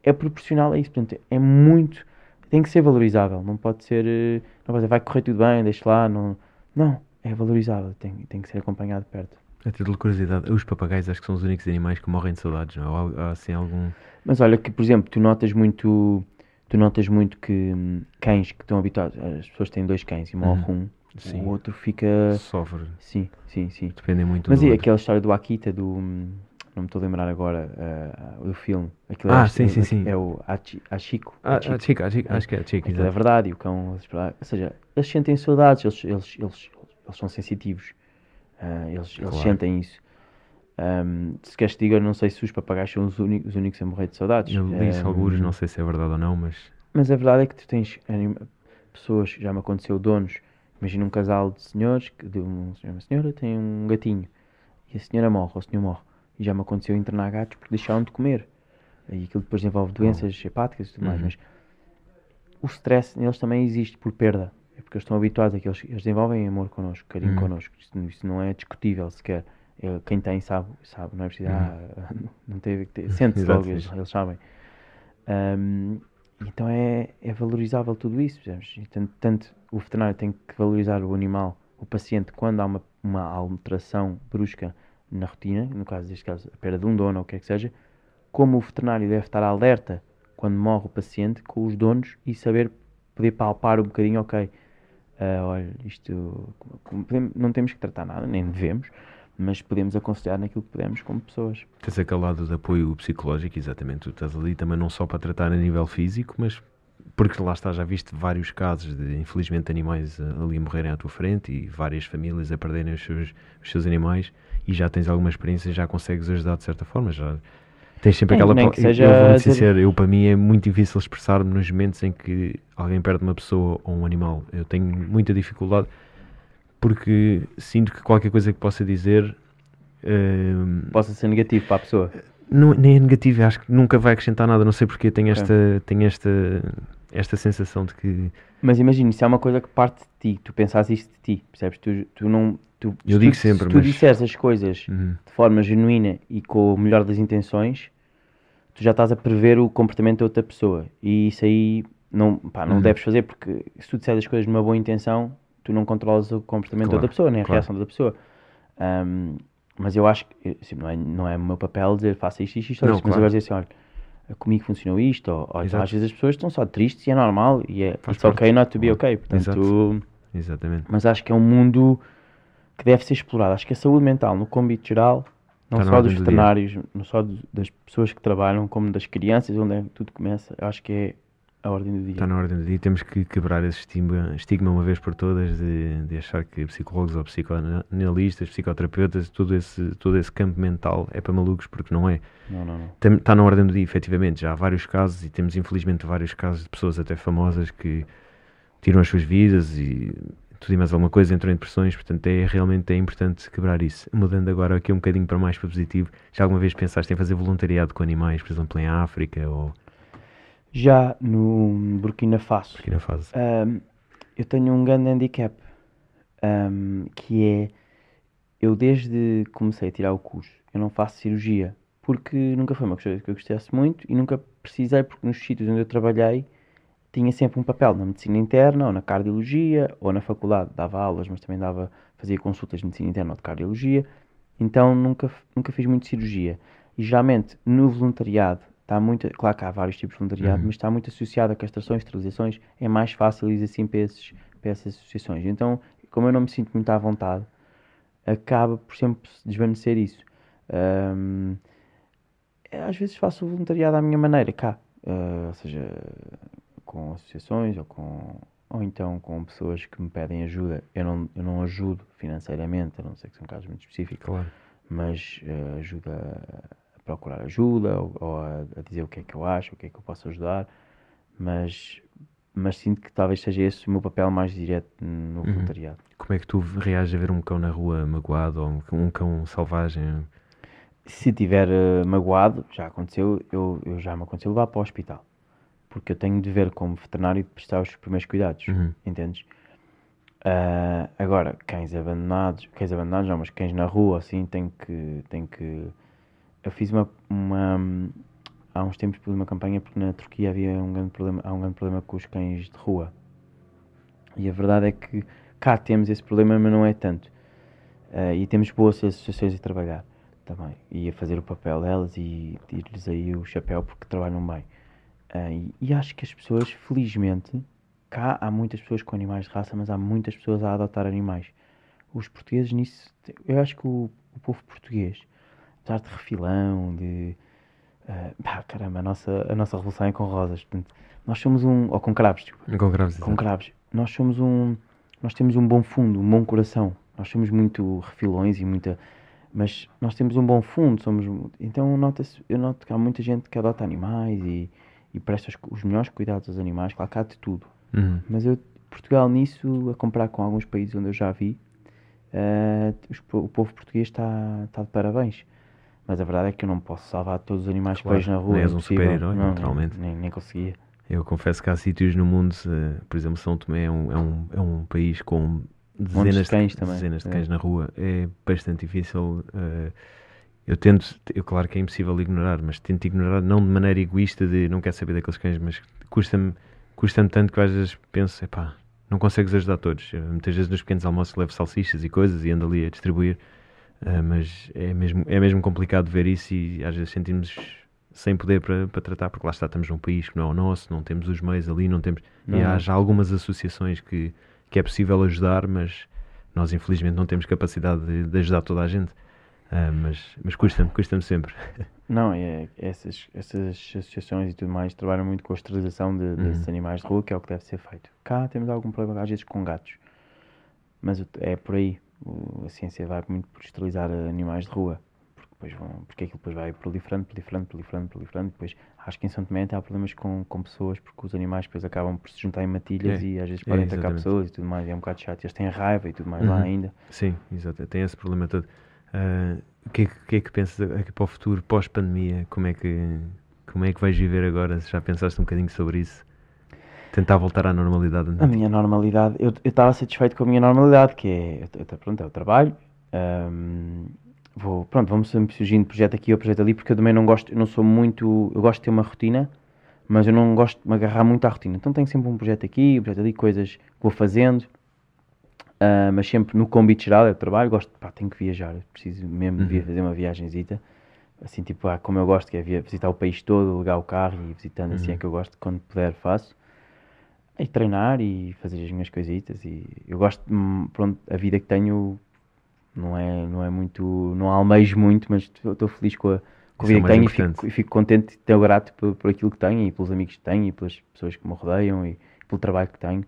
é proporcional a isso. Portanto, é muito. Tem que ser valorizável. Não pode ser. eh, Não pode dizer, vai correr tudo bem, deixa lá. Não, não é valorizável. Tem, tem que ser acompanhado de perto.
A título de curiosidade, os papagaios acho que são os únicos animais que morrem de saudades, não é? Há- há assim algum.
Mas olha que, por exemplo, tu notas muito. Tu notas muito que hum, cães que estão habituados. As pessoas têm dois cães e morre um.
Sim.
O outro fica.
Sofre.
Sim, sim, sim.
Dependem muito
Mas
do
e
outro.
aquela história do Akita, do. hum, Não me estou a lembrar agora. ah, do filme. Aquilo
Ah,
é,
sim, sim, sim.
É o Achi- Achiko.
Ah,
Achiko.
chica, a chica, acho que é a chica,
Aquilo é
exato.
verdade, e o cão, eles- ou seja, eles sentem saudades, eles, eles, eles, eles são sensitivos, ah, eles, eles
Claro.
sentem isso. Ahm, se eu não sei se os papagaios são os únicos, os únicos a morrer de saudades.
Eu li isso
Ahm,
alguns, não sei se é verdade ou não, mas.
Mas a verdade é que tu tens pessoas, já me aconteceu, donos, imagina um casal de senhores, de um senhor e uma senhora tem um gatinho, e a senhora morre, ou o senhor morre, e já me aconteceu internar gatos porque deixaram de comer, e aquilo depois desenvolve doenças hepáticas e tudo mais,
Uhum.
mas o stress neles também existe por perda, é porque eles estão habituados a que eles, eles desenvolvem amor connosco, carinho
Uhum.
connosco, isso, isso não é discutível sequer, É, quem tem sabe, sabe, não é preciso,
Uhum.
ah, <laughs> não teve que ter, sente-se <laughs> logo, eles, eles sabem. Ahm, então é, é valorizável tudo isso, percebes? Tanto, tanto o veterinário tem que valorizar o animal, o paciente, quando há uma, uma alteração brusca na rotina, no caso deste caso, a perda de um dono ou o que é que seja, como o veterinário deve estar alerta quando morre o paciente com os donos e saber poder palpar um bocadinho, ok, uh, olha, isto não temos que tratar nada, nem devemos, mas podemos aconselhar naquilo que podemos como pessoas.
Tens aquele lado de apoio psicológico, exatamente, tu estás ali também não só para tratar a nível físico, mas porque lá está, já viste vários casos de, infelizmente, animais ali a morrerem à tua frente e várias famílias a perderem os seus, os seus animais e já tens alguma experiência e já consegues ajudar de certa forma, já tens sempre
É,
aquela...
nem que seja
eu vou sincero, eu para mim é muito difícil expressar-me nos momentos em que alguém perde uma pessoa ou um animal. Eu tenho muita dificuldade porque sinto que qualquer coisa que possa dizer... hum,
Possa ser negativo para a pessoa.
não, nem é negativo, acho que nunca vai acrescentar nada, não sei porque tenho
Ok.
esta, tenho esta, esta sensação de que
Mas imagina, isso é uma coisa que parte de ti, tu pensas isto de ti, percebes? Tu, tu não. Tu,
Eu
se
digo
tu,
sempre,
se tu
mas-
disseres as coisas
Uhum.
de forma genuína e com o melhor das intenções, tu já estás a prever o comportamento da outra pessoa. E isso aí não, pá, não
Uhum.
deves fazer, porque se tu disseres as coisas numa boa intenção, tu não controlas o comportamento
Claro,
da pessoa, nem a
claro.
reação da pessoa. Ahm, mas eu acho que assim, não, é, não é o meu papel dizer faça isto, isto, isto,
Não,
isto, mas
claro.
agora dizer assim, olha, comigo funcionou isto, ou, ou então às vezes as pessoas estão só tristes e é normal, e é
Faz
it's
parte.
okay not to be okay. Portanto,
Exato. Exatamente.
mas acho que é um mundo que deve ser explorado. Acho que a saúde mental, no cômbito geral, não
Está
só dos veterinários, não só das pessoas que trabalham, como das crianças, onde é que tudo começa, acho que é a ordem do dia.
Está na ordem do dia. Temos que quebrar esse estigma, estigma uma vez por todas de, de achar que psicólogos ou psicoanalistas, psicoterapeutas, todo esse, todo esse campo mental é para malucos, porque não é.
Não, não, não.
Está na ordem do dia, efetivamente. Já há vários casos e temos infelizmente vários casos de pessoas até famosas que tiram as suas vidas e tudo e mais alguma coisa, entram em depressões, portanto é realmente é importante quebrar isso. Mudando agora aqui um bocadinho para mais para positivo, já alguma vez pensaste em fazer voluntariado com animais, por exemplo em África ou
Já no Burkina Faso,
aqui na fase?
ahm, eu tenho um grande handicap, ahm, que é, eu desde que comecei a tirar o curso, eu não faço cirurgia, porque nunca foi uma coisa que eu gostasse muito e nunca precisei, porque nos sítios onde eu trabalhei, tinha sempre um papel na medicina interna, ou na cardiologia, ou na faculdade, dava aulas, mas também dava, fazia consultas de medicina interna ou de cardiologia, então nunca, nunca fiz muito cirurgia. E geralmente no voluntariado, está muito, claro que há vários tipos de voluntariado,
Uhum.
mas está muito associado a castrações, esterilizações, é mais fácil ir assim para, esses, para essas associações. Então, como eu não me sinto muito à vontade, acaba por sempre se desvanecer isso. É, às vezes faço o voluntariado à minha maneira, cá. Ah, ou seja, com associações ou com ou então com pessoas que me pedem ajuda. Eu não, eu não ajudo financeiramente, a não ser que são casos muito específicos,
Claro.
mas eh, ajuda procurar ajuda ou, ou a, a dizer o que é que eu acho, o que é que eu posso ajudar. Mas, mas sinto que talvez seja esse o meu papel mais direto no voluntariado.
Como é que tu reages a ver um cão na rua magoado ou um- cão selvagem?
Se tiver eh, magoado, já aconteceu, eu, eu já me aconteceu levar para o hospital. Porque eu tenho de ver como veterinário de prestar os primeiros cuidados,
Uhum.
entendes? Ah, agora, cães abandonados, cães abandonados não, mas cães na rua, assim, tem que, tem que... Eu fiz uma, uma... Há uns tempos fiz uma campanha porque na Turquia havia um grande problema, há um grande problema com os cães de rua. E a verdade é que cá temos esse problema, mas não é tanto. Ah, e temos boas associações a trabalhar também. E a fazer o papel delas e pedir-lhes aí o chapéu porque trabalham bem. Ah, e, e acho que as pessoas, felizmente, cá há muitas pessoas com animais de raça, mas há muitas pessoas a adotar animais. Os portugueses nisso, eu acho que o, o povo português, de refilão, de. ah, pá, caramba, a nossa, a nossa revolução é com rosas. Portanto, nós somos um. Ou com cravos, desculpa
Com graves
com cravos. Nós somos um. Nós temos um bom fundo, um bom coração. Nós somos muito refilões e muita. Mas nós temos um bom fundo, somos. Então nota-se, eu noto que há muita gente que adota animais e, e presta os, os melhores cuidados aos animais, claro que há de tudo.
Uhum.
Mas eu, Portugal nisso, a comparar com alguns países onde eu já vi, eh, os o povo português está está de parabéns. Mas a verdade é que eu não posso salvar todos os animais que
Claro,
vejo na rua. é
és um super-herói,
Não,
naturalmente.
Nem, nem conseguia.
Eu confesso que há sítios no mundo, por exemplo, São Tomé é um, é um, é um país com dezenas
de cães também,
dezenas de
é.
cães na rua. É bastante difícil. eh, eu tento, eu claro que é impossível ignorar, mas tento ignorar não de maneira egoísta de não quero saber daqueles cães, mas custa-me custa tanto que às vezes penso, epá, não consegues ajudar todos. Eu, muitas vezes nos pequenos almoços levo salsichas e coisas e ando ali a distribuir, uh, mas é mesmo, é mesmo complicado ver isso e às vezes sentimos sem poder para, para tratar, porque lá está, estamos num país que não é o nosso, não temos os meios ali, não temos. Não. E há já algumas associações que, que é possível ajudar, mas nós infelizmente não temos capacidade de, de ajudar toda a gente. Uh, mas mas custa-me, custa-me sempre. <laughs>
Não, é, essas, essas associações e tudo mais trabalham muito com a esterilização de, desses uhum. animais de rua, que é o que deve ser feito. Cá temos algum problema, às vezes, com gatos, mas é por aí. A ciência vai muito por esterilizar animais de rua, porque, depois vão, porque aquilo depois vai proliferando, proliferando, proliferando, proliferando. Depois, acho que em São Tomé há problemas com, com pessoas, porque os animais depois acabam por se juntar em matilhas é, e às vezes podem é, atacar pessoas e tudo mais. E é um bocado chato. Eles têm raiva e tudo mais uhum. lá ainda.
Sim, exato. Tem esse problema todo. Uh, o que, é, que é que pensas aqui para o futuro, pós-pandemia? Como é que como é que vais viver agora? Já pensaste um bocadinho sobre isso? Tentar voltar à normalidade?
A minha normalidade, eu estava satisfeito com a minha normalidade, que é, eu, pronto, é o trabalho. Um, vou, pronto, vamos sempre surgindo projeto aqui ou projeto ali, porque eu também não gosto, eu não sou muito, eu gosto de ter uma rotina, mas eu não gosto de me agarrar muito à rotina. Então tenho sempre um projeto aqui, um projeto ali, coisas que vou fazendo. Uh, mas sempre no convite geral, é trabalho, gosto, pá, tenho que viajar, preciso mesmo uhum. fazer uma viagenzita, assim, tipo, ah, como eu gosto, que é visitar o país todo, ligar o carro e visitando, uhum. assim é uhum. que eu gosto, quando puder faço. E treinar e fazer as minhas coisitas e eu gosto, hum, pronto, a vida que tenho não é, não é muito, não almejo muito, mas estou feliz com a, com a vida é que tenho e fico, fico, contente e grato por, por aquilo que tenho e pelos amigos que tenho e pelas pessoas que me rodeiam e pelo trabalho que tenho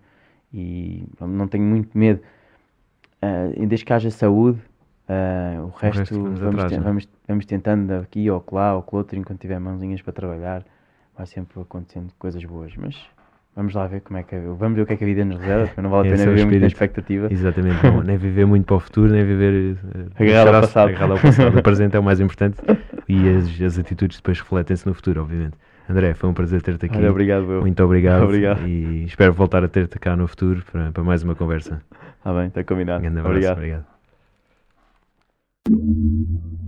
e não tenho muito medo uh, desde que haja saúde, uh, o, resto, o resto vamos, atrás, te, vamos, vamos, tentando aqui ou lá ou outro, enquanto tiver mãozinhas para trabalhar, vai sempre acontecendo coisas boas. Mas vamos lá ver como é que vamos ver o que é que a vida nos reserva, não vale a <laughs> pena é viver muito na expectativa.
Exatamente, <laughs> não, nem viver muito para o futuro, nem viver
uh, agarrado ao passado.
Agarrado ao passado. <laughs> o presente é o mais importante e as, as atitudes depois refletem-se no futuro, obviamente. André, foi um prazer ter-te aqui.
Olha, obrigado, meu.
Muito obrigado. obrigado. E espero voltar a ter-te cá no futuro para, para mais uma conversa.
Está bem, está combinado.
Um grande abraço, obrigado. obrigado.